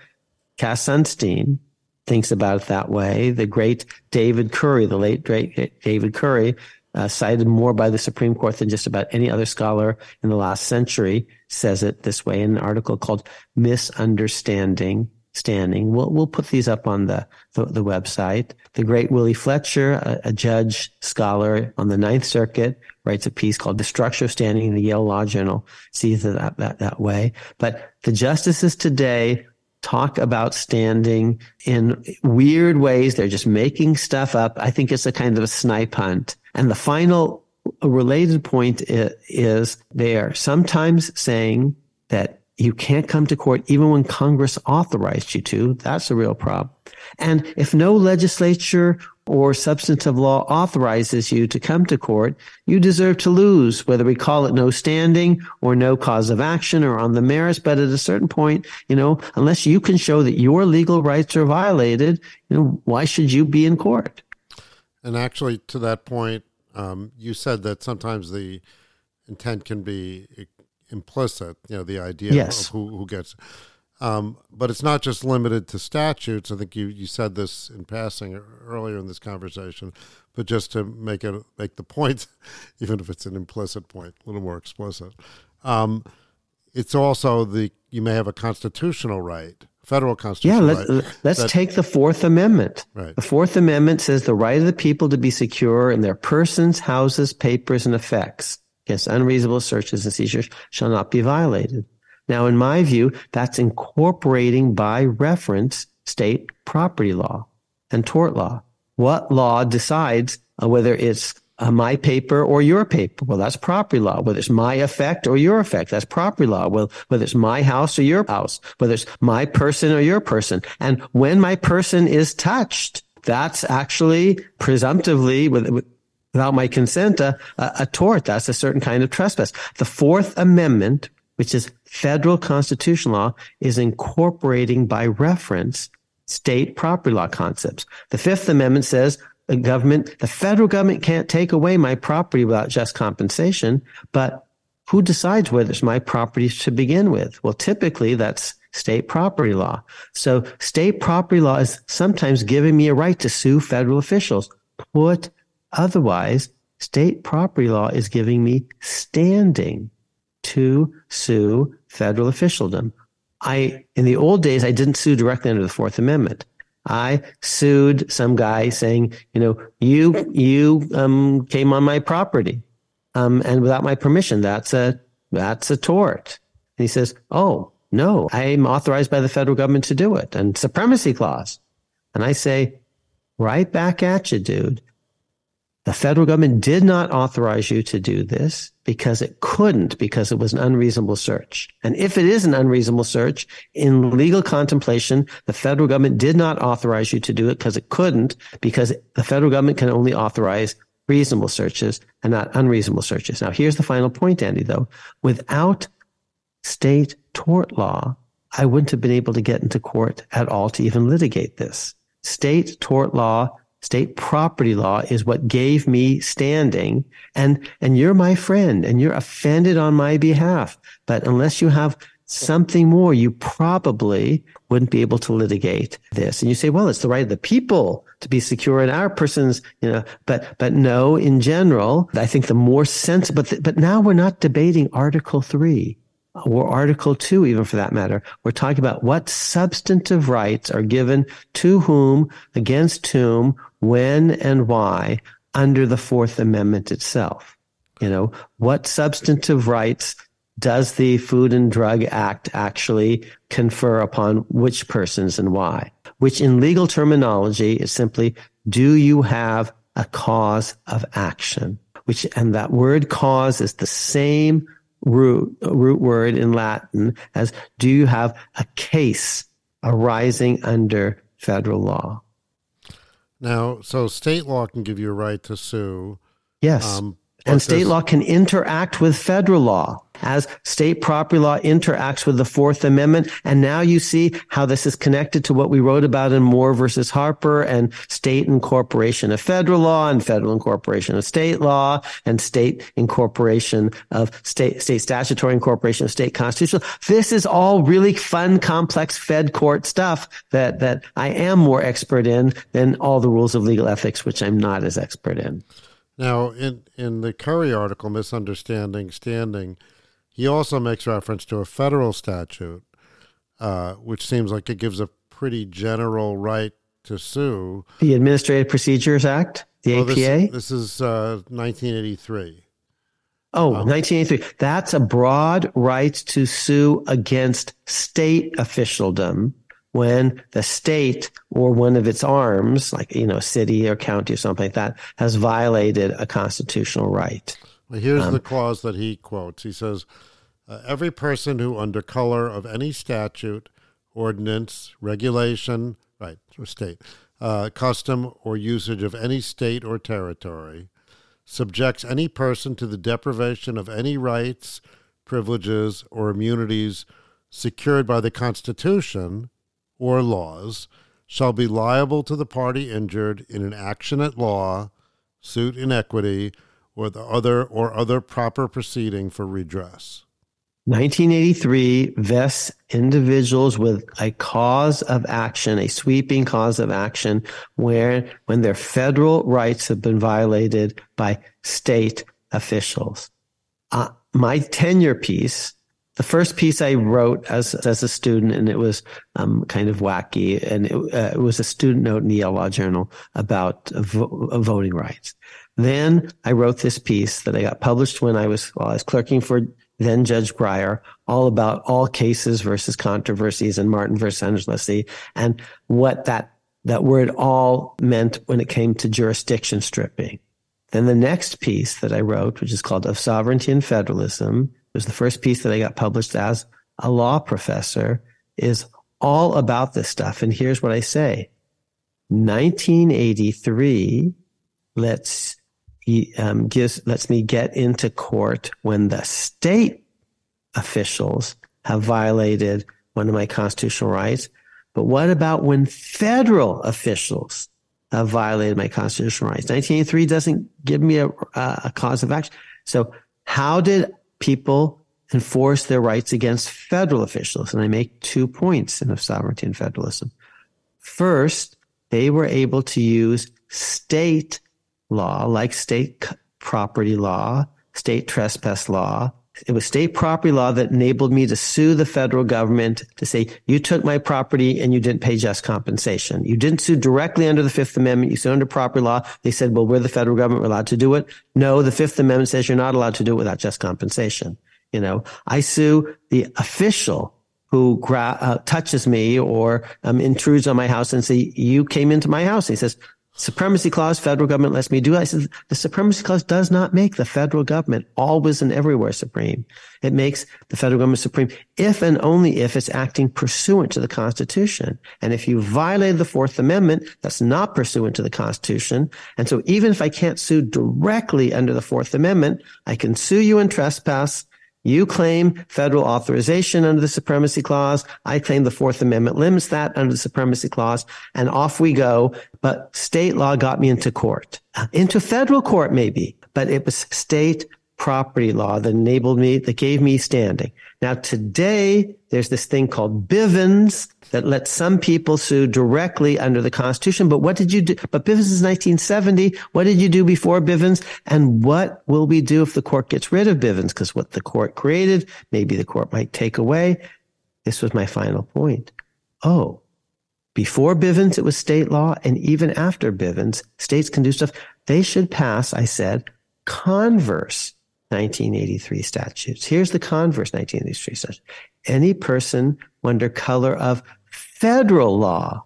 Cass Sunstein, thinks about it that way. The great David Currie, the late great David Currie, uh, cited more by the Supreme Court than just about any other scholar in the last century, says it this way in an article called Misunderstanding Standing. We'll, we'll put these up on the, the, the website. The great Willie Fletcher, a, a, judge scholar on the Ninth Circuit, writes a piece called The Structure of Standing in the Yale Law Journal, sees it that, that, that way. But the justices today talk about standing in weird ways. They're just making stuff up. I think it's a kind of a snipe hunt. And the final related point is they are sometimes saying that you can't come to court even when Congress authorized you to. That's a real problem. And if no legislature or substantive law authorizes you to come to court, you deserve to lose, whether we call it no standing or no cause of action or on the merits. But at a certain point, you know, unless you can show that your legal rights are violated, you know, why should you be in court? And actually, to that point, um, you said that sometimes the intent can be implicit, you know, the idea yes. of who, who gets um, but it's not just limited to statutes. I think you, you said this in passing earlier in this conversation, but just to make it make the point, even if it's an implicit point, a little more explicit. Um, it's also the you may have a constitutional right, federal constitutional yeah, let's, right. Let's that, take the Fourth Amendment. Right. The Fourth Amendment says the right of the people to be secure in their persons, houses, papers, and effects against unreasonable searches and seizures shall not be violated. Now, in my view, that's incorporating by reference state property law and tort law. What law decides uh, whether it's uh, my paper or your paper? Well, that's property law. Whether it's my effect or your effect, that's property law. Well, whether it's my house or your house, whether it's my person or your person. And when my person is touched, that's actually presumptively with, with without my consent, a, a, tort. That's a certain kind of trespass. The Fourth Amendment which is federal constitutional law, is incorporating by reference state property law concepts. The Fifth Amendment says the government, the federal government can't take away my property without just compensation, but who decides whether it's my property to begin with? Well, typically that's state property law. So state property law is sometimes giving me a right to sue federal officials. Put otherwise, state property law is giving me standing to sue federal officialdom. I, in the old days, I didn't sue directly under the Fourth Amendment. I sued some guy saying, you know, you, you, um, came on my property, um, and without my permission. That's a, that's a tort. And he says, oh, no, I'm authorized by the federal government to do it and supremacy clause. And I say, right back at you, dude. The federal government did not authorize you to do this because it couldn't, because it was an unreasonable search. And if it is an unreasonable search in legal contemplation, the federal government did not authorize you to do it because it couldn't, because the federal government can only authorize reasonable searches and not unreasonable searches. Now, here's the final point, Andy, though. Without state tort law, I wouldn't have been able to get into court at all to even litigate this. State tort law State property law is what gave me standing and, and you're my friend and you're offended on my behalf. But unless you have something more, you probably wouldn't be able to litigate this. And you say, well, it's the right of the people to be secure in our persons, you know, but, but no, in general, I think the more sense, but, but now we're not debating Article three or Article 2, even for that matter. We're talking about what substantive rights are given to whom, against whom, when and why under the Fourth Amendment itself. You know, what substantive rights does the Food and Drug Act actually confer upon which persons and why? Which in legal terminology is simply, do you have a cause of action? Which, and that word cause is the same root, root word in Latin as do you have a case arising under federal law? Now, so state law can give you a right to sue. Yes. Um, And state law can interact with federal law as state property law interacts with the Fourth Amendment. And now you see how this is connected to what we wrote about in Moore versus Harper and state incorporation of federal law and federal incorporation of state law and state incorporation of state, state statutory incorporation of state constitutional. This is all really fun, complex Fed court stuff that, that I am more expert in than all the rules of legal ethics, which I'm not as expert in. Now, in, in the Currie article, Misunderstanding Standing, he also makes reference to a federal statute, uh, which seems like it gives a pretty general right to sue. The Administrative Procedures Act, the well, APA? This, this is uh, 1983. Oh, um, 1983. That's a broad right to sue against state officialdom when the state or one of its arms, like, you know, city or county or something like that, has violated a constitutional right. Well, here's um, the clause that he quotes. He says, uh, "Every person who, under color of any statute, ordinance, regulation, right, or state, uh, custom, or usage of any state or territory, subjects any person to the deprivation of any rights, privileges, or immunities secured by the Constitution or laws." Shall be liable to the party injured in an action at law, suit in equity, or the other or other proper proceeding for redress. 1983 vests individuals with a cause of action, a sweeping cause of action, where when their federal rights have been violated by state officials. Uh, my tenure piece, the first piece I wrote as as a student, and it was um, kind of wacky, and it, uh, it, was a student note in the Yale Law Journal about vo- voting rights. Then I wrote this piece that I got published when I was, while I was clerking for then Judge Breyer, all about all cases versus controversies and Martin versus Angelussi and what that, that word all meant when it came to jurisdiction stripping. Then the next piece that I wrote, which is called Of Sovereignty and Federalism, was the first piece that I got published as a law professor, is all about this stuff. And here's what I say. 1983 lets um, gives lets me get into court when the state officials have violated one of my constitutional rights. But what about when federal officials have violated my constitutional rights? 1983 doesn't give me a, a cause of action. So how did people enforce their rights against federal officials? And I make two points in of sovereignty and federalism. First, they were able to use state law, like state property law, state trespass law. It was state property law that enabled me to sue the federal government to say, you took my property and you didn't pay just compensation. You didn't sue directly under the Fifth Amendment. You sued under property law. They said, well, we're the federal government. We're allowed to do it. No, the Fifth Amendment says you're not allowed to do it without just compensation. You know, I sue the official who gra- uh, touches me or um, intrudes on my house and say, you came into my house. And he says, Supremacy clause, federal government lets me do it. I said, the supremacy clause does not make the federal government always and everywhere supreme. It makes the federal government supreme if and only if it's acting pursuant to the Constitution. And if you violate the Fourth Amendment, that's not pursuant to the Constitution. And so even if I can't sue directly under the Fourth Amendment, I can sue you in trespass you claim federal authorization under the Supremacy Clause. I claim the Fourth Amendment limits that under the Supremacy Clause. And off we go. But state law got me into court, into federal court, maybe, but it was state property law that enabled me, that gave me standing. Now today, there's this thing called Bivens that lets some people sue directly under the Constitution. But what did you do? But Bivens is 1970. What did you do before Bivens? And what will we do if the court gets rid of Bivens? Because what the court created, maybe the court might take away. This was my final point. Oh, before Bivens, it was state law. And even after Bivens, states can do stuff. They should pass, I said, converse 1983 statutes. Here's the converse 1983 statute. Any person under color of federal law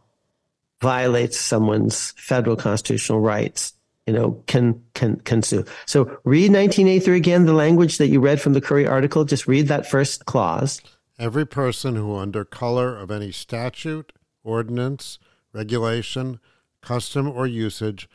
violates someone's federal constitutional rights, you know, can, can, can sue. So read 1983 again, the language that you read from the Currie article. Just read that first clause. Every person who under color of any statute, ordinance, regulation, custom, or usage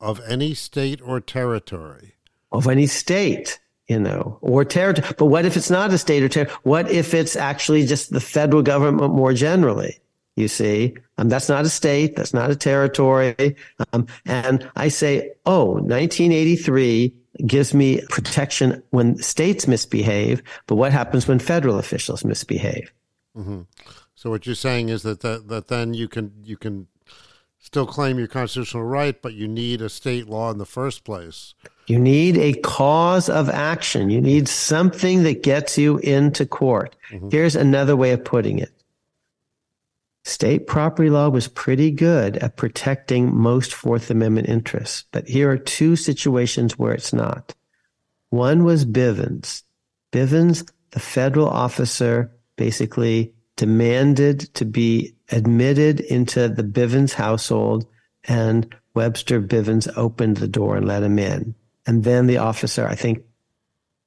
of any state or territory of any state, you know, or territory. But what if it's not a state or territory? What if it's actually just the federal government more generally? You see, um, that's not a state. That's not a territory. Um, and I say, oh, 1983 gives me protection when states misbehave. But what happens when federal officials misbehave? Mm-hmm. So what you're saying is that, that that then you can you can still claim your constitutional right, but you need a state law in the first place. You need a cause of action. You need something that gets you into court. Mm-hmm. Here's another way of putting it. State property law was pretty good at protecting most Fourth Amendment interests, but here are two situations where it's not. One was Bivens. Bivens, the federal officer, basically demanded to be admitted into the Bivens household, and Webster Bivens opened the door and let him in. And then the officer, I think,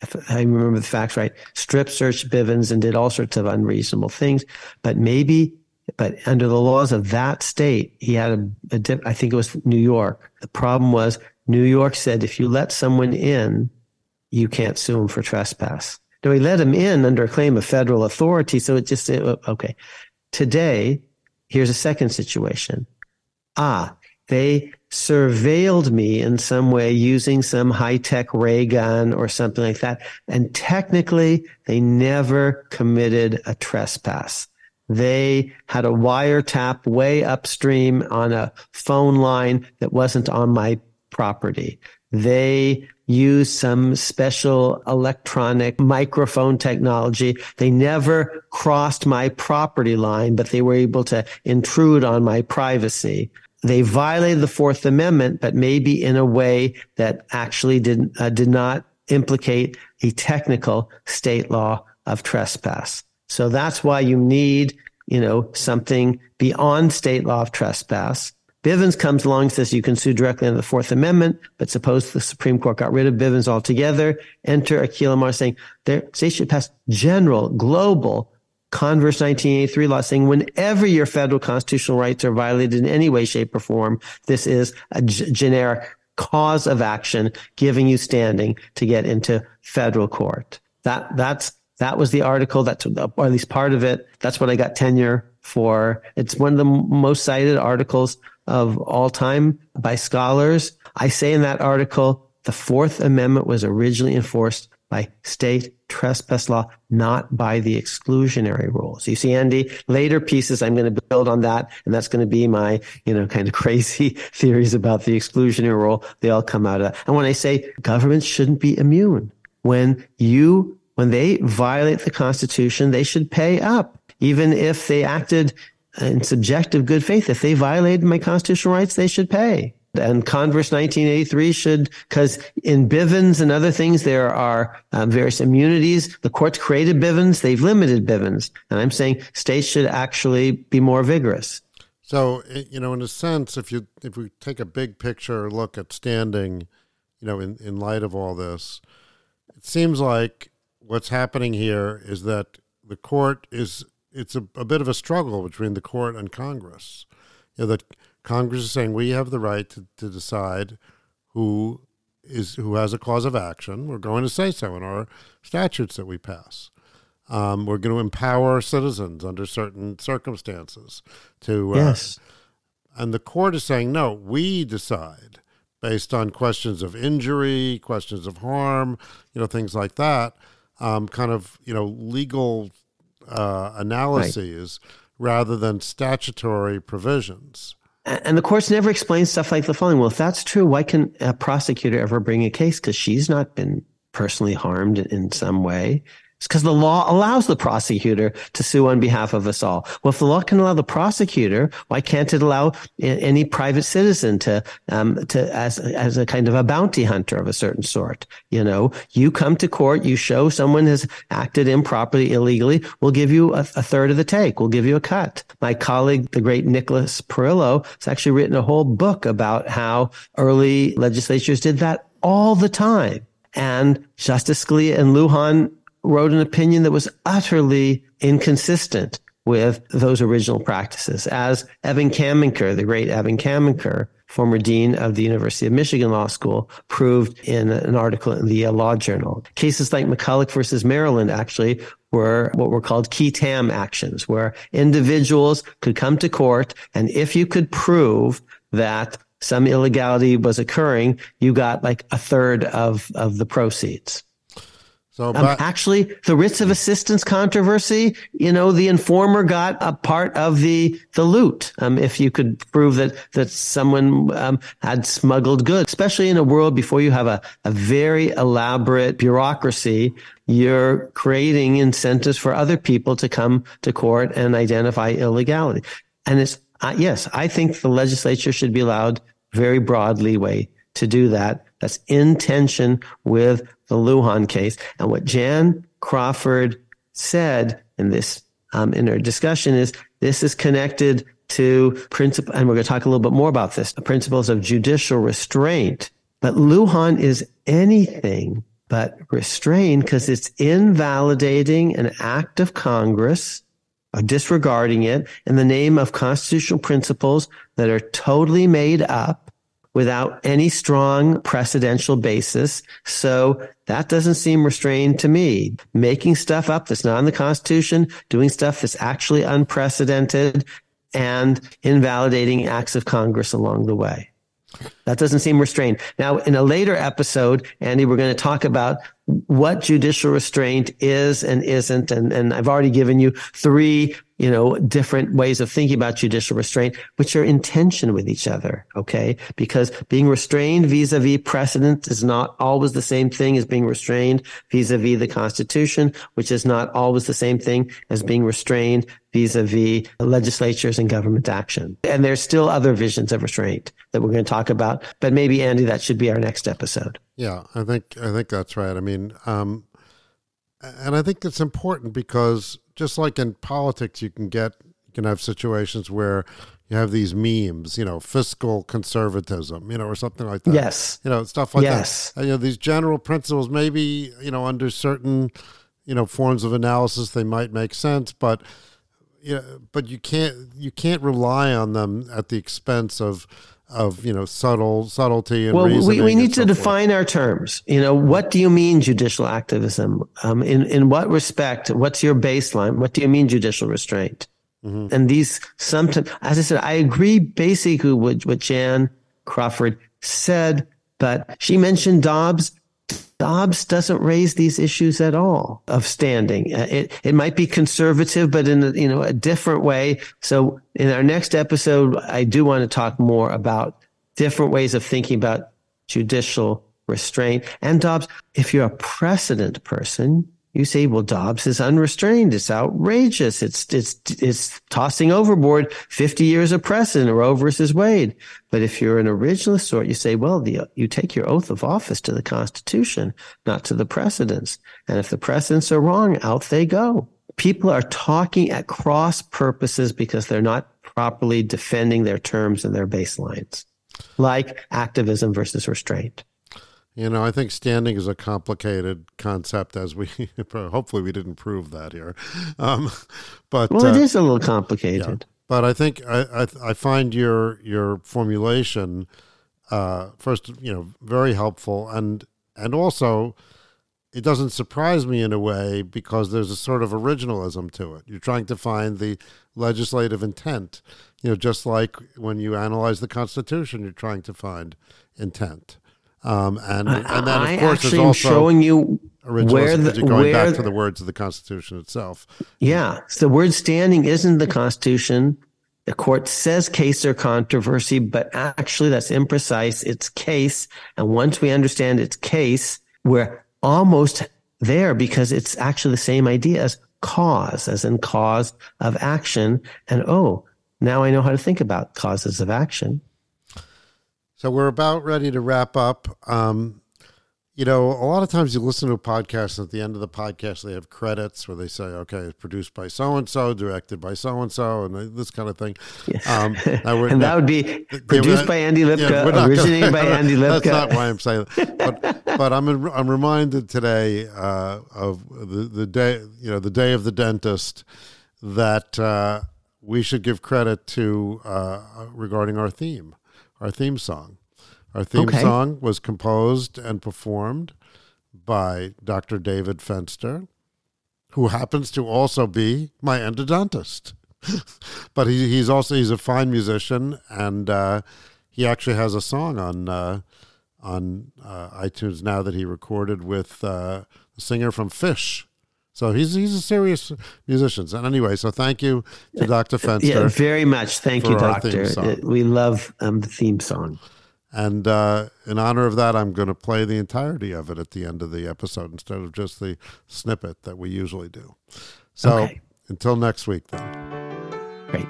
if I remember the facts right, strip searched Bivens and did all sorts of unreasonable things. But maybe but under the laws of that state, he had a, a dip, I think it was New York. The problem was New York said if you let someone in, you can't sue him for trespass. Now he let him in under a claim of federal authority. So it just, it, okay. Today, here's a second situation. Ah, they surveilled me in some way using some high tech ray gun or something like that. And technically, they never committed a trespass. They had a wiretap way upstream on a phone line that wasn't on my property. They used some special electronic microphone technology. They never crossed my property line, but they were able to intrude on my privacy. They violated the Fourth Amendment, but maybe in a way that actually did, uh, did not implicate a technical state law of trespass. So that's why you need, you know, something beyond state law of trespass. Bivens comes along and says you can sue directly under the Fourth Amendment, but suppose the Supreme Court got rid of Bivens altogether. Enter Akhil Amar saying their state should pass general, global Converse 1983 law saying whenever your federal constitutional rights are violated in any way, shape, or form, this is a g- generic cause of action giving you standing to get into federal court. That, that's that was the article that's, or at least part of it. That's what I got tenure for. It's one of the most cited articles of all time by scholars. I say in that article, the Fourth Amendment was originally enforced by state trespass law, not by the exclusionary rules. You see, Andy, later pieces, I'm going to build on that. And that's going to be my, you know, kind of crazy theories about the exclusionary rule. They all come out of that. And when I say governments shouldn't be immune, when you when they violate the Constitution, they should pay up, even if they acted in subjective good faith. If they violated my constitutional rights, they should pay. And Converse 1983 should, because in Bivens and other things, there are um, various immunities. The courts created Bivens, they've limited Bivens. And I'm saying states should actually be more vigorous. So, you know, in a sense, if you if we take a big picture look at standing, you know, in, in light of all this, it seems like what's happening here is that the court is it's a, a bit of a struggle between the court and Congress. You know, that Congress is saying we have the right to, to decide who is who has a cause of action. We're going to say so in our statutes that we pass. Um, we're going to empower citizens under certain circumstances to uh, yes. And the court is saying no. We decide based on questions of injury, questions of harm, you know, things like that um, kind of you know legal uh, analyses right. rather than statutory provisions. And the courts never explain stuff like the following. Well, if that's true, why can a prosecutor ever bring a case? Because she's not been personally harmed in some way. It's because the law allows the prosecutor to sue on behalf of us all. Well, if the law can allow the prosecutor, why can't it allow any private citizen to, um, to, as, as a kind of a bounty hunter of a certain sort? You know, you come to court, you show someone has acted improperly, illegally, we'll give you a, a third of the take. We'll give you a cut. My colleague, the great Nicholas Parrillo, has actually written a whole book about how early legislatures did that all the time. And Justice Scalia and Lujan wrote an opinion that was utterly inconsistent with those original practices. As Evan Caminker, the great Evan Caminker, former dean of the University of Michigan Law School, proved in an article in the Yale Law Journal. Cases like McCulloch versus Maryland actually were what were called qui tam actions, where individuals could come to court, and if you could prove that some illegality was occurring, you got like a third of, of the proceeds. So, um, actually, the writs of assistance controversy, you know, the informer got a part of the the loot. Um, if you could prove that that someone um, had smuggled goods, especially in a world before you have a, a very elaborate bureaucracy, you're creating incentives for other people to come to court and identify illegality. And it's uh, yes, I think the legislature should be allowed very broad leeway to do that. That's in tension with the Lujan case. And what Jan Crawford said in this um, in her discussion is this is connected to principle, and we're going to talk a little bit more about this, principles of judicial restraint. But Lujan is anything but restrained because it's invalidating an act of Congress, or disregarding it in the name of constitutional principles that are totally made up without any strong precedential basis. So that doesn't seem restrained to me. Making stuff up that's not in the Constitution, doing stuff that's actually unprecedented, and invalidating acts of Congress along the way. That doesn't seem restrained. Now, in a later episode, Andy, we're going to talk about what judicial restraint is and isn't. And, and I've already given you three you know, different ways of thinking about judicial restraint, which are in tension with each other. Okay. Because being restrained vis-a-vis precedent is not always the same thing as being restrained vis-a-vis the Constitution, which is not always the same thing as being restrained vis-a-vis legislatures and government action. And there's still other visions of restraint that we're going to talk about. But maybe Andy, that should be our next episode. Yeah, I think I think that's right. I mean, um, and I think it's important because just like in politics, you can get you can have situations where you have these memes, you know, fiscal conservatism, you know, or something like that. Yes. You know, stuff like yes. that. You know, these general principles, maybe, you know, under certain, you know, forms of analysis, they might make sense, but, you know, but you can't, you can't rely on them at the expense of, of you know subtle subtlety and well we, we need to define our terms. You know what do you mean judicial activism? Um, in in what respect? What's your baseline? What do you mean judicial restraint? Mm-hmm. and these sometimes as i said i agree basically with what jan crawford said but she mentioned dobbs Dobbs doesn't raise these issues at all of standing. Uh, it it might be conservative, but in a, you know a different way. So in our next episode, I do want to talk more about different ways of thinking about judicial restraint. And Dobbs, if you're a precedent person, you say, well, Dobbs is unrestrained. It's outrageous. It's, it's, it's tossing overboard 50 years of precedent, Roe versus Wade. But if you're an originalist sort, you say, well, the, you take your oath of office to the Constitution, not to the precedents. And if the precedents are wrong, out they go. People are talking at cross purposes because they're not properly defending their terms and their baselines, like activism versus restraint. You know, I think standing is a complicated concept, as we hopefully we didn't prove that here. Um, but well, it uh, is a little complicated. Yeah. But I think I, I, I find your your formulation uh, first, you know, very helpful, and and also it doesn't surprise me in a way because there's a sort of originalism to it. You're trying to find the legislative intent, you know, just like when you analyze the Constitution, you're trying to find intent. Um, and and then of I course there's also showing you where the going where, back to the words of the Constitution itself. Yeah, so the word standing isn't the Constitution. The court says case or controversy, but actually that's imprecise. It's case, and once we understand it's case, we're almost there because it's actually the same idea as cause, as in cause of action. And oh, now I know how to think about causes of action. So we're about ready to wrap up. Um, you know, a lot of times you listen to a podcast, and at the end of the podcast, they have credits where they say, okay, it's produced by so and so, directed by so and so, and this kind of thing. Um, and that would be produced yeah, by Andy Lipka, yeah, originated by Andy Lipka. That's not why I'm saying that. But, but I'm, I'm reminded today uh, of the, the day, you know, the day of the dentist that uh, we should give credit to uh, regarding our theme our theme song. Our theme Okay. song was composed and performed by Dr. David Fenster, who happens to also be my endodontist. but he, he's also he's a fine musician, and uh, he actually has a song on uh, on uh, iTunes now that he recorded with uh, a singer from Phish. So he's he's a serious musician. And anyway, so thank you to Dr. Fenster. Yeah, very much. Thank you, for our theme Doctor. Uh, We love um, the theme song. And uh, in honor of that, I'm going to play the entirety of it at the end of the episode instead of just the snippet that we usually do. So Okay. until next week, then. Great.